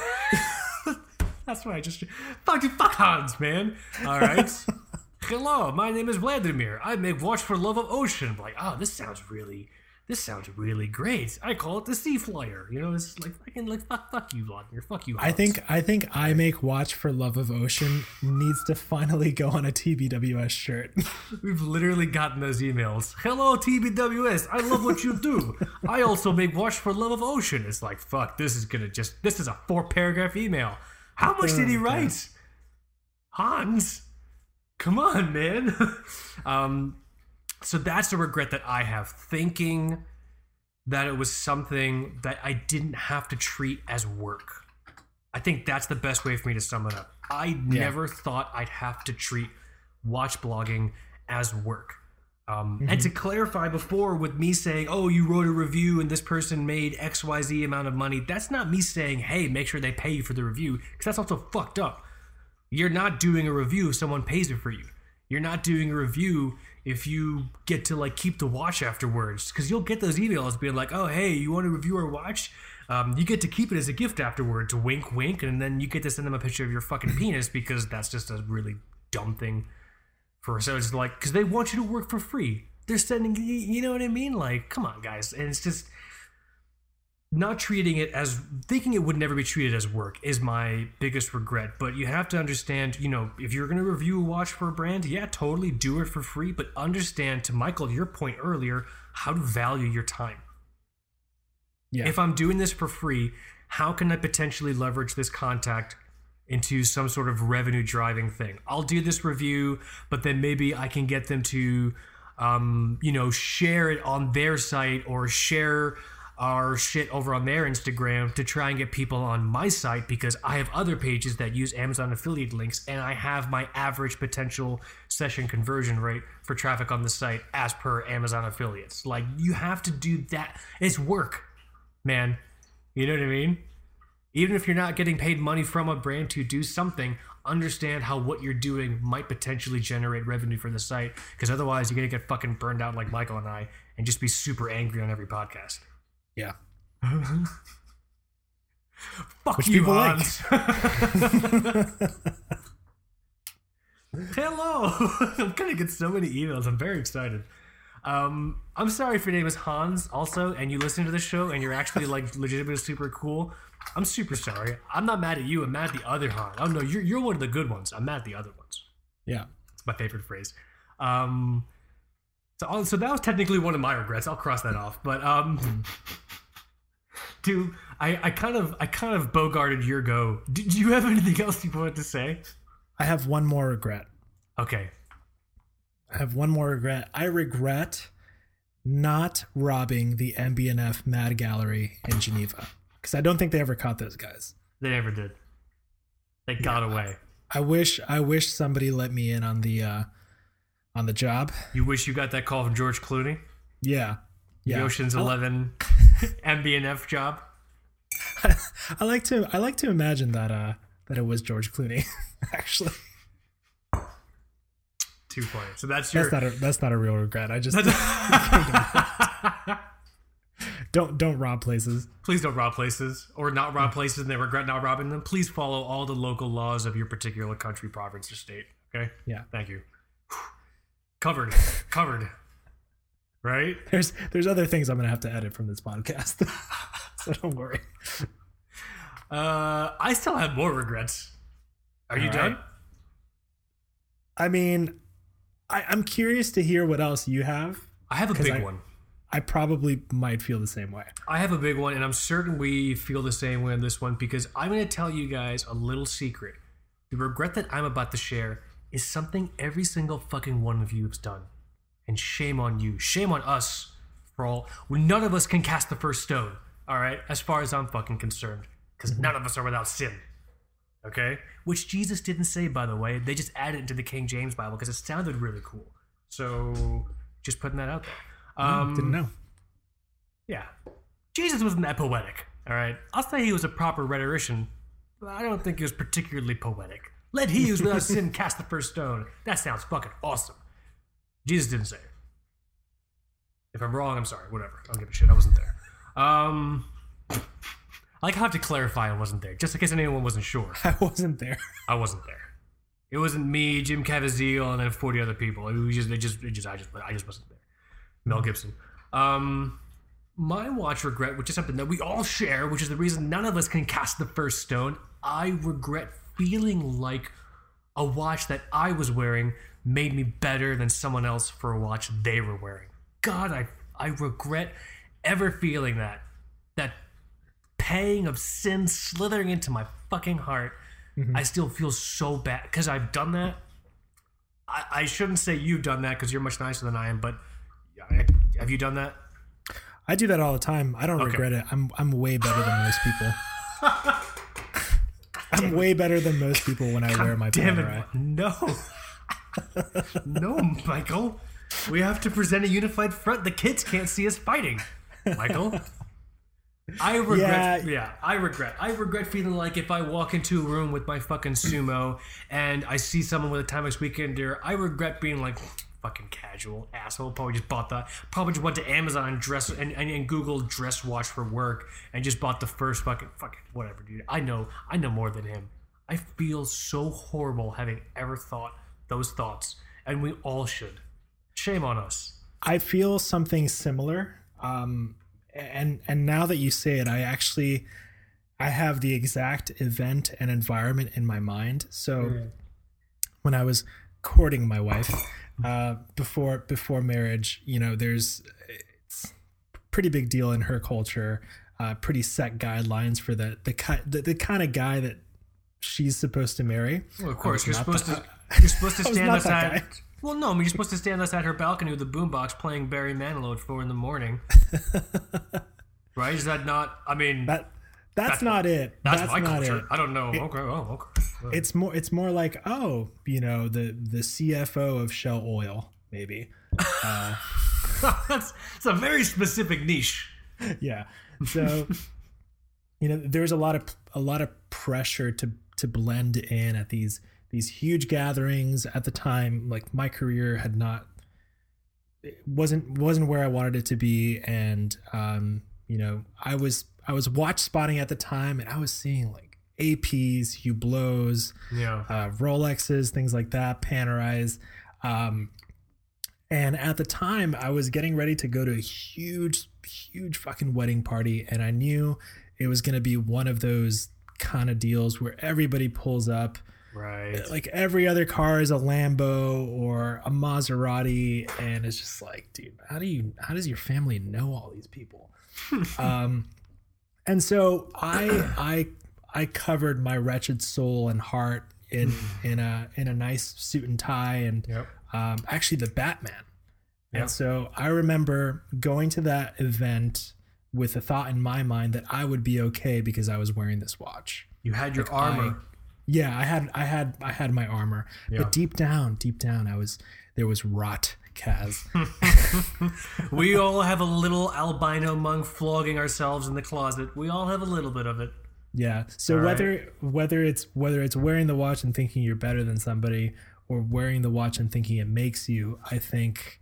that's why i just fuck you fuck hans man. All right hello my name is vladimir. I make watch for love of ocean. Like oh this sounds really this sounds really great. I call it the sea flyer. You know it's like fucking like fuck fuck you vladimir. Fuck you I think I think I make watch for love of ocean needs to finally go on a TBWS shirt. we've literally gotten those emails. Hello tbws i love what you do. I also make watch for love of ocean. It's like fuck this is gonna just this is a four paragraph email. How much did he write? Hans come on man. Um so that's a regret that i have thinking that it was something that i didn't have to treat as work. I think that's the best way for me to sum it up. I never thought i'd have to treat watch blogging as work. Um, And to clarify before, with me saying, "Oh, you wrote a review and this person made X Y Z amount of money," that's not me saying, "Hey, make sure they pay you for the review," because that's also fucked up. You're not doing a review if someone pays it for you. You're not doing a review if you get to like keep the watch afterwards, because you'll get those emails being like, "Oh, hey, you want to review our watch?" Um, you get to keep it as a gift afterwards, to wink, wink, and then you get to send them a picture of your fucking penis because that's just a really dumb thing for so it's like because they want you to work for free. They're sending you know what i mean? Like come on guys. And it's just not treating it as thinking it would never be treated as work is my biggest regret but you have to understand you know if you're going to review a watch for a brand yeah totally do it for free but understand to michael your point earlier how to value your time Yeah. if i'm doing this for free how can i potentially leverage this contact into some sort of revenue driving thing i'll do this review but then maybe i can get them to um, you know, share it on their site or share our shit over on their Instagram to try and get people on my site because I have other pages that use Amazon affiliate links and I have my average potential session conversion rate for traffic on the site as per Amazon affiliates. Like you have to do that. It's work, man. You know what I mean? Even if you're not getting paid money from a brand to do something, understand how what you're doing might potentially generate revenue for the site because otherwise you're going to get fucking burned out like Michael and I and just be super angry on every podcast. Yeah. Fuck Which you, people like. Hans. Hello. I'm gonna get so many emails. I'm very excited. Um, I'm sorry if your name is Hans also, and you listen to the show and you're actually like legitimately super cool. I'm super sorry. I'm not mad at you. I'm mad at the other Hans. Oh no, you're you're one of the good ones. I'm mad at the other ones. Yeah. It's my favorite phrase. Um, so, so that was technically one of my regrets. I'll cross that off. But um, dude, I, I kind of I kind of bogarted your go. Did you have anything else you wanted to say? I have one more regret. Okay, I have one more regret. I regret not robbing the MB&F Mad Gallery in Geneva because I don't think they ever caught those guys. they never did. They got away. I wish I wish somebody let me in on the uh on the job. You wish you got that call from George Clooney, Yeah. the Yeah. Ocean's Eleven MB&F job. I like to I like to imagine that uh that it was George Clooney actually. Too funny. So that's your. That's not a that's not a real regret. I just don't don't rob places. Please don't rob places or not rob places and they regret not robbing them. Please follow all the local laws of your particular country, province, or state. Okay? Yeah. Thank you. Covered. Covered. Right? There's there's other things I'm gonna have to edit from this podcast. so don't worry. Uh, I still have more regrets. Are you All done? I mean, I, I'm curious to hear what else you have. I have a big I- one. I probably might feel the same way. I have a big one, and I'm certain we feel the same way on this one because I'm going to tell you guys a little secret. The regret that I'm about to share is something every single fucking one of you has done. And shame on you. Shame on us for all. None of us can cast the first stone, all right? As far as I'm fucking concerned. Because none of us are without sin. Okay? Which Jesus didn't say, by the way. They just added it into the King James Bible because it sounded really cool. So, just putting that out there. Um, Didn't know. yeah. Jesus wasn't that poetic, all right? I'll say he was a proper rhetorician, but I don't think he was particularly poetic. Let he who's without sin cast the first stone. That sounds fucking awesome. Jesus didn't say it. If I'm wrong, I'm sorry. Whatever. I don't give a shit. I wasn't there. Um, I like how I have to clarify I wasn't there, just in case anyone wasn't sure. I wasn't there. I wasn't there. It wasn't me, Jim Caviezel, and then 40 other people. It was just, it just, it just, I just, I just wasn't there. Mel Gibson. Um, my watch regret, which is something that we all share, which is the reason none of us can cast the first stone. I regret feeling like a watch that I was wearing made me better than someone else for a watch they were wearing. God, I, I regret ever feeling that. That pang of sin slithering into my fucking heart. Mm-hmm. I still feel so bad because I've done that. I, I shouldn't say you've done that because you're much nicer than I am, but I, have you done that? I do that all the time. I don't regret it. I'm I'm way better than most people. I'm way better than most people when I wear my Damn it! No, no, Michael. We have to present a unified front. The kids can't see us fighting, Michael. I regret. Yeah. Yeah. I regret. I regret feeling like if I walk into a room with my fucking sumo and I see someone with a Timex Weekender, I regret being like fucking casual asshole. Probably just bought that. Probably just went to Amazon and dress and, and, and Google dress watch for work and just bought the first fucking fucking whatever, dude. I know. I know more than him. I feel so horrible having ever thought those thoughts, and we all should. Shame on us. I feel something similar. Um, and and now that you say it, I actually I have the exact event and environment in my mind. So when I was courting my wife uh, before before marriage, you know, there's it's pretty big deal in her culture. Uh, pretty set guidelines for the the, ki- the the kind of guy that she's supposed to marry. Well, of course, you're supposed that- to. You're supposed to stand outside. Well, no, I mean, you're supposed to stand outside her balcony with a boombox playing Barry Manilow at four in the morning. right? Is that not? I mean, That that's, not it. that's, my not culture. it. I don't know. okay. Oh, okay. It's more it's more like, oh, you know, the the CFO of Shell Oil, maybe. that's it's a very specific niche. yeah. So, you know, there's a lot of a lot of pressure to to blend in at these these huge gatherings at the time. Like my career had not it wasn't wasn't where I wanted it to be, and um, you know, I was I was watch spotting at the time, and I was seeing like APs, Hublots, Yeah. uh, Rolexes, things like that, Panerais. Um, and at the time, I was getting ready to go to a huge, huge fucking wedding party, and I knew it was going to be one of those kind of deals where everybody pulls up. Right. Like every other car is a Lambo or a Maserati, and it's just like, dude, how do you, how does your family know all these people? um, and so I, I, I covered my wretched soul and heart in in a in a nice suit and tie and Yep. um, actually the Batman. Yep. And so I remember going to that event with a thought in my mind that I would be okay because I was wearing this watch. You had your Like, armor. Yeah, I had I had I had my armor, Yeah. but deep down, deep down, I was there was rot, Kaz. we all have a little albino monk flogging ourselves in the closet. We all have a little bit of it. Yeah. So All right. whether whether it's whether it's wearing the watch and thinking you're better than somebody or wearing the watch and thinking it makes you, I think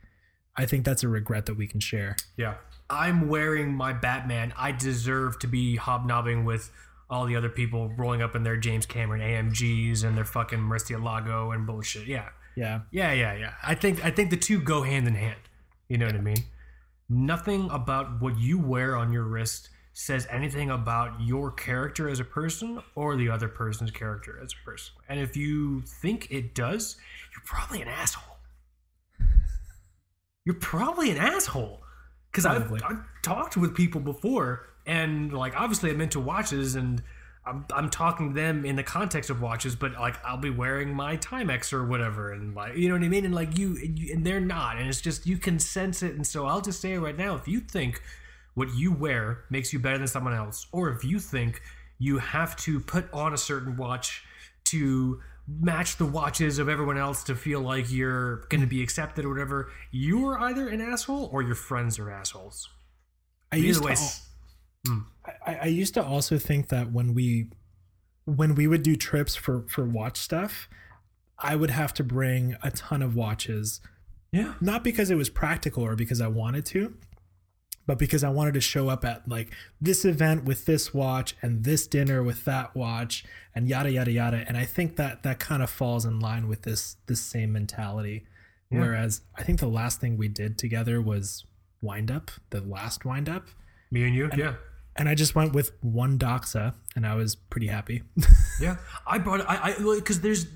I think that's a regret that we can share. Yeah. I'm wearing my Batman. I deserve to be hobnobbing with all the other people rolling up in their James Cameron AMGs and their fucking Murcielago and bullshit. Yeah. Yeah. Yeah, yeah, yeah. I think I think the two go hand in hand. You know what I mean? Nothing about what you wear on your wrist says anything about your character as a person or the other person's character as a person. And if you think it does, you're probably an asshole. You're probably an asshole. Because I've, I've talked with people before, and like obviously I'm into watches, and I'm, I'm talking to them in the context of watches, but like I'll be wearing my Timex or whatever, and like you know what I mean, and like you, and you- and they're not, and it's just you can sense it, and so I'll just say it right now: if you think what you wear makes you better than someone else, or if you think you have to put on a certain watch to match the watches of everyone else to feel like you're going to be accepted or whatever, you're either an asshole or your friends are assholes. I used way, to s- I, I used to also think that when we when we would do trips for for watch stuff, I would have to bring a ton of watches, yeah, not because it was practical or because I wanted to, but because I wanted to show up at like this event with this watch and this dinner with that watch and yada yada yada. And I think that that kind of falls in line with this this same mentality. Yeah. Whereas I think the last thing we did together was wind up, the last wind up. me and you, yeah. And I just went with one doxa, and I was pretty happy. Yeah, I brought it. I because there's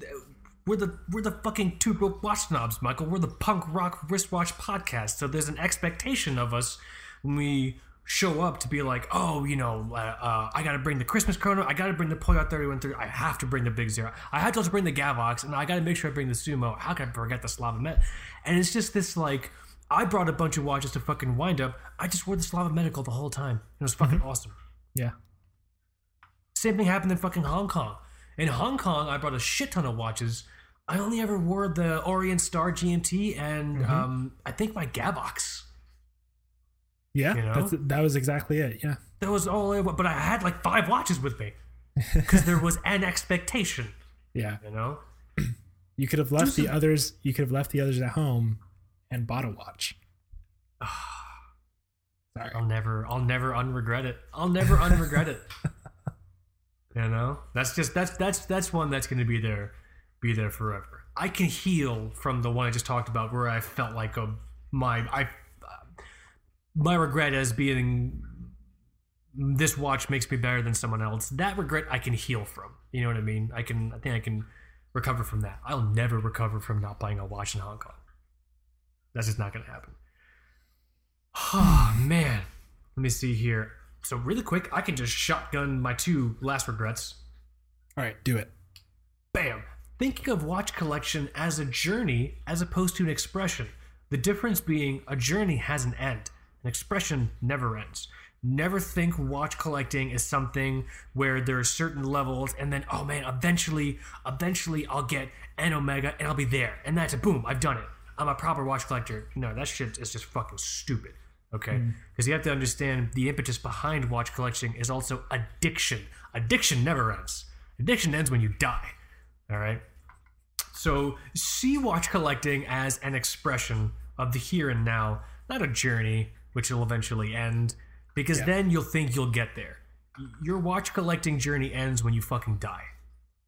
we're the we're the fucking two broke watch snobs, Michael. We're the punk rock wristwatch podcast. So there's an expectation of us when we show up to be like, oh, you know, uh, uh, I got to bring the Christmas chrono. I got to bring the Poljot 3130. I have to bring the Big Zero. I have to also bring the Gavox, and I got to make sure I bring the Sumo. How can I forget the Slava Met? And it's just this like. I brought a bunch of watches to fucking wind up. I just wore the Slava Medical the whole time. It was fucking awesome. yeah, Same thing happened in fucking Hong Kong. In Hong Kong, I brought a shit ton of watches. I only ever wore the Orient Star GMT and Mm-hmm. um, I think my Gavox. yeah, You know? that's that was exactly it. Yeah, That was all I But I had like five watches with me because there was an expectation, yeah. you know? You could have left the others. You could have left the others at home and bought a watch. Sorry. I'll never, I'll never unregret it. I'll never unregret it. You know, that's just that's that's that's one that's going to be there, be there forever. I can heal from the one I just talked about, where I felt like a my I my regret as being this watch makes me better than someone else. That regret I can heal from. You know what I mean? I can. I think I can recover from that. I'll never recover from not buying a watch in Hong Kong. That's just not going to happen. Oh man, let me see here. So really quick, I can just shotgun my two last regrets. All right, do it. Bam. thinking of watch collection as a journey as opposed to an expression. The difference being a journey has an end, an expression never ends. Never think watch collecting is something where there are certain levels and then oh man, eventually, eventually I'll get an omega and I'll be there. And that's a boom, I've done it. I'm a proper watch collector. No, that shit is just fucking stupid. Okay? Hmm. Because you have to understand the impetus behind watch collection is also addiction. Addiction never ends. Addiction ends when you die. All right? So see watch collecting as an expression of the here and now, not a journey which will eventually end, because then you'll think you'll get there. Your watch collecting journey ends when you fucking die.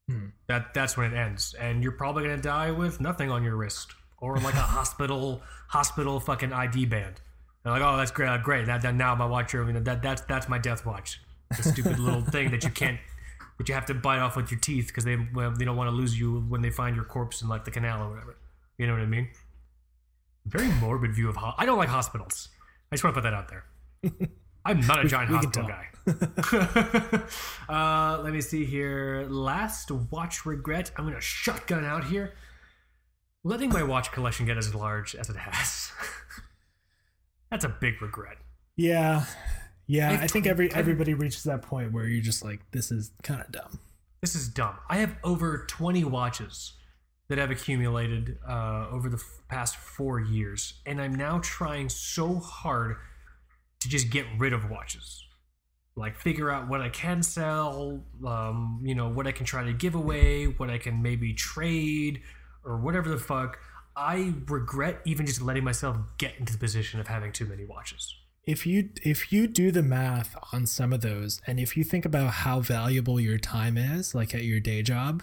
Hmm. That that's when it ends, and you're probably gonna die with nothing on your wrist or like a hospital hospital fucking ID band. They're like, oh, that's great, uh, great. That, that now my watch, you know, that that's that's my death watch. The stupid little thing that you can't that you have to bite off with your teeth because they well, they don't want to lose you when they find your corpse in like the canal or whatever. You know what I mean? Very morbid view of. Ho- I don't like hospitals. I just want to put that out there. I'm not a giant we hospital guy. uh, let me see here. Last watch regret. I'm gonna shotgun out here. Letting my watch collection get as large as it has. That's a big regret. Yeah. Yeah, I've I think every everybody reaches that point where you're just like, this is kind of dumb. This is dumb. I have over 20 watches that I've accumulated uh, over the f- past four years, and I'm now trying so hard to just get rid of watches. Like figure out what I can sell, um, you know, what I can try to give away, what I can maybe trade, or whatever the fuck. I regret even just letting myself get into the position of having too many watches. if you if you do the math on some of those and if you think about how valuable your time is like at your day job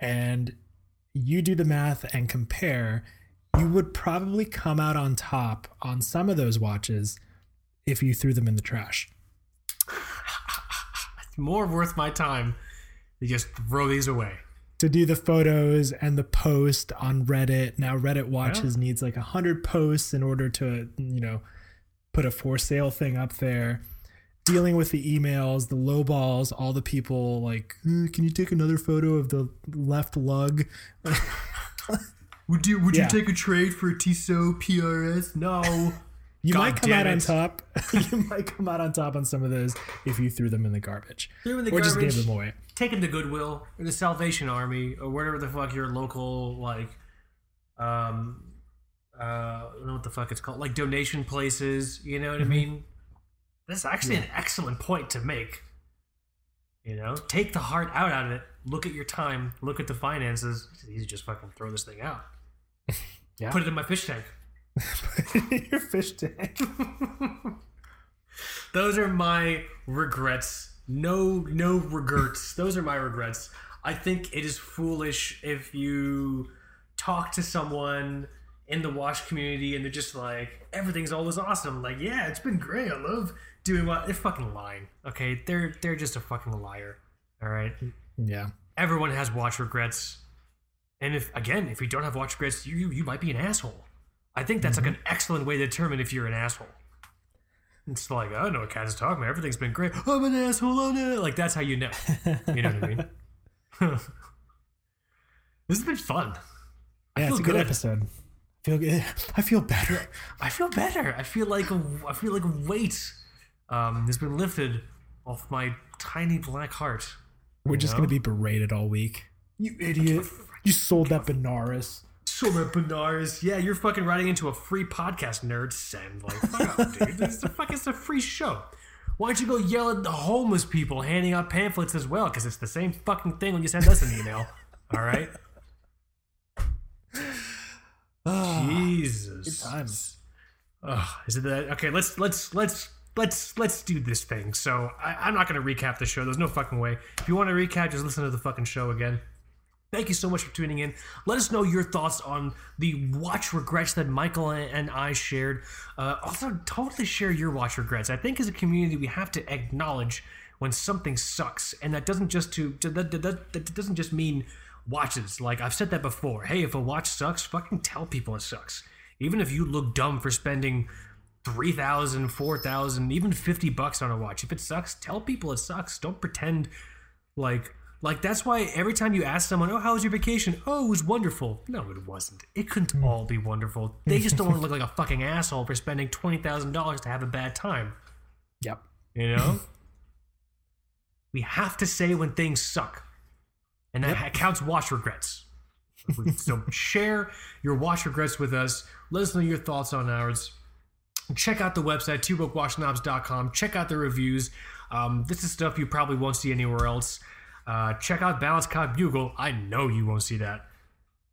and you do the math and compare you would probably come out on top on some of those watches if you threw them in the trash It's more worth my time to just throw these away. To do the photos and the post on reddit. Now reddit watches needs like a 100 posts in order to you know put a for sale thing up there. Dealing with the emails the low balls all the people like "Uh, can you take another photo of the left lug? Would you would Yeah. you take a trade for a Tissot PRS? No. you God might come out on top. You might come out on top on some of those if you threw them in the garbage. Threw in the or just gave them away Take them to Goodwill or the Salvation Army or whatever the fuck your local like um uh I don't know what the fuck it's called like donation places. You know what Mm-hmm. I mean? That's actually an excellent point to make. You know, take the heart out of it. Look at your time. Look at the finances. It's easy to just fucking throw this thing out. Yeah. Put it in my fish tank. your fish tank Those are my regrets. No, no regrets. Those are my regrets. I think it is foolish if you talk to someone in the watch community and they're just like, everything's always awesome. Like, yeah, it's been great. I love doing what they're fucking lying. Okay, they're they're just a fucking liar. All right. yeah Everyone has watch regrets, and if again, if you don't have watch regrets, you you might be an asshole. I think that's like mm-hmm. an excellent way to determine if you're an asshole. It's like I don't know what Kat is talking about. Everything's been great. I'm an asshole on it. Like that's how you know. You know what I mean? this has been fun. I yeah feel it's a good, good. episode I feel good i feel better I feel better. I feel like a, I feel like weight um, has been lifted off my tiny black heart. we're just know? gonna be berated all week you idiot you sold that Benarus Yeah, you're fucking writing into a free podcast, nerd. Send like, fuck off, dude. This is a fucking it's a free show. Why don't you go yell at the homeless people handing out pamphlets as well? Because it's the same fucking thing when you send us an email. All right. Jesus. Good times. Ugh, is it that? Okay, let's let's let's let's let's do this thing. So I, I'm not gonna recap the show. There's no fucking way. If you want to recap, just listen to the fucking show again. Thank you so much for tuning in. Let us know your thoughts on the watch regrets that Michael and I shared. Uh, also, totally share your watch regrets. I think as a community, we have to acknowledge when something sucks, and that doesn't just to that, that, that, that doesn't just mean watches. Like I've said that before. Hey, if a watch sucks, fucking tell people it sucks. Even if you look dumb for spending 3000 4000 even 50 bucks on a watch if it sucks tell people it sucks don't pretend like Like that's why every time you ask someone, "Oh, how was your vacation?" "Oh, it was wonderful." No, it wasn't. It couldn't all be wonderful. They just don't want to look like a fucking asshole for spending twenty thousand dollars to have a bad time. Yep. You know, we have to say when things suck, and that counts wash regrets. so share your wash regrets with us. Let us know your thoughts on ours. Check out the website, twobrokewatchsnobs.com. Check out the reviews. Um, this is stuff you probably won't see anywhere else. Uh, check out Balance Cod Bugle. I know you won't see that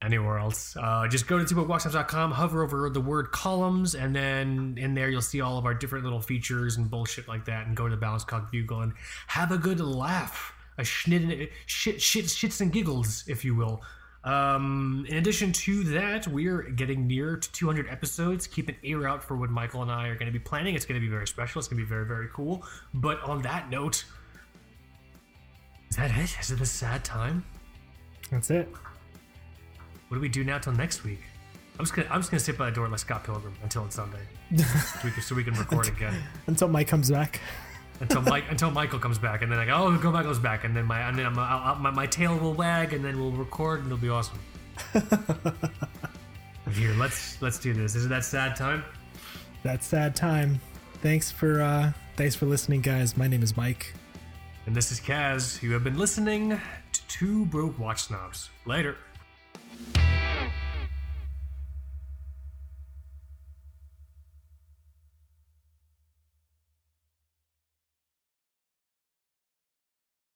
anywhere else. Uh, just go to twobrokewatchsnobs.com, hover over the word columns, and then in there you'll see all of our different little features and bullshit like that. And go to the Balance Cod Bugle and have a good laugh. A schnit, shit, shit, shits and giggles, if you will. Um, in addition to that, we're getting near to 200 episodes. Keep an ear out for what Michael and I are going to be planning. It's going to be very special. It's going to be very, very cool. But on that note, is that it? Is it a sad time? That's it. What do we do now till next week? I'm just gonna I'm just gonna sit by the door like Scott Pilgrim until it's Sunday, so, we can, so we can record again. Until Mike comes back. Until Mike until Michael comes back, and then I go, oh, go Michael's back, and then my and then I'm, I'll, I'll, my my tail will wag, and then we'll record, and it'll be awesome. Here, let's let's do this. Is it that sad time? That sad time. Thanks for uh thanks for listening, guys. My name is Mike. And this is Kaz. You have been listening to Two Broke Watch Snobs. Later.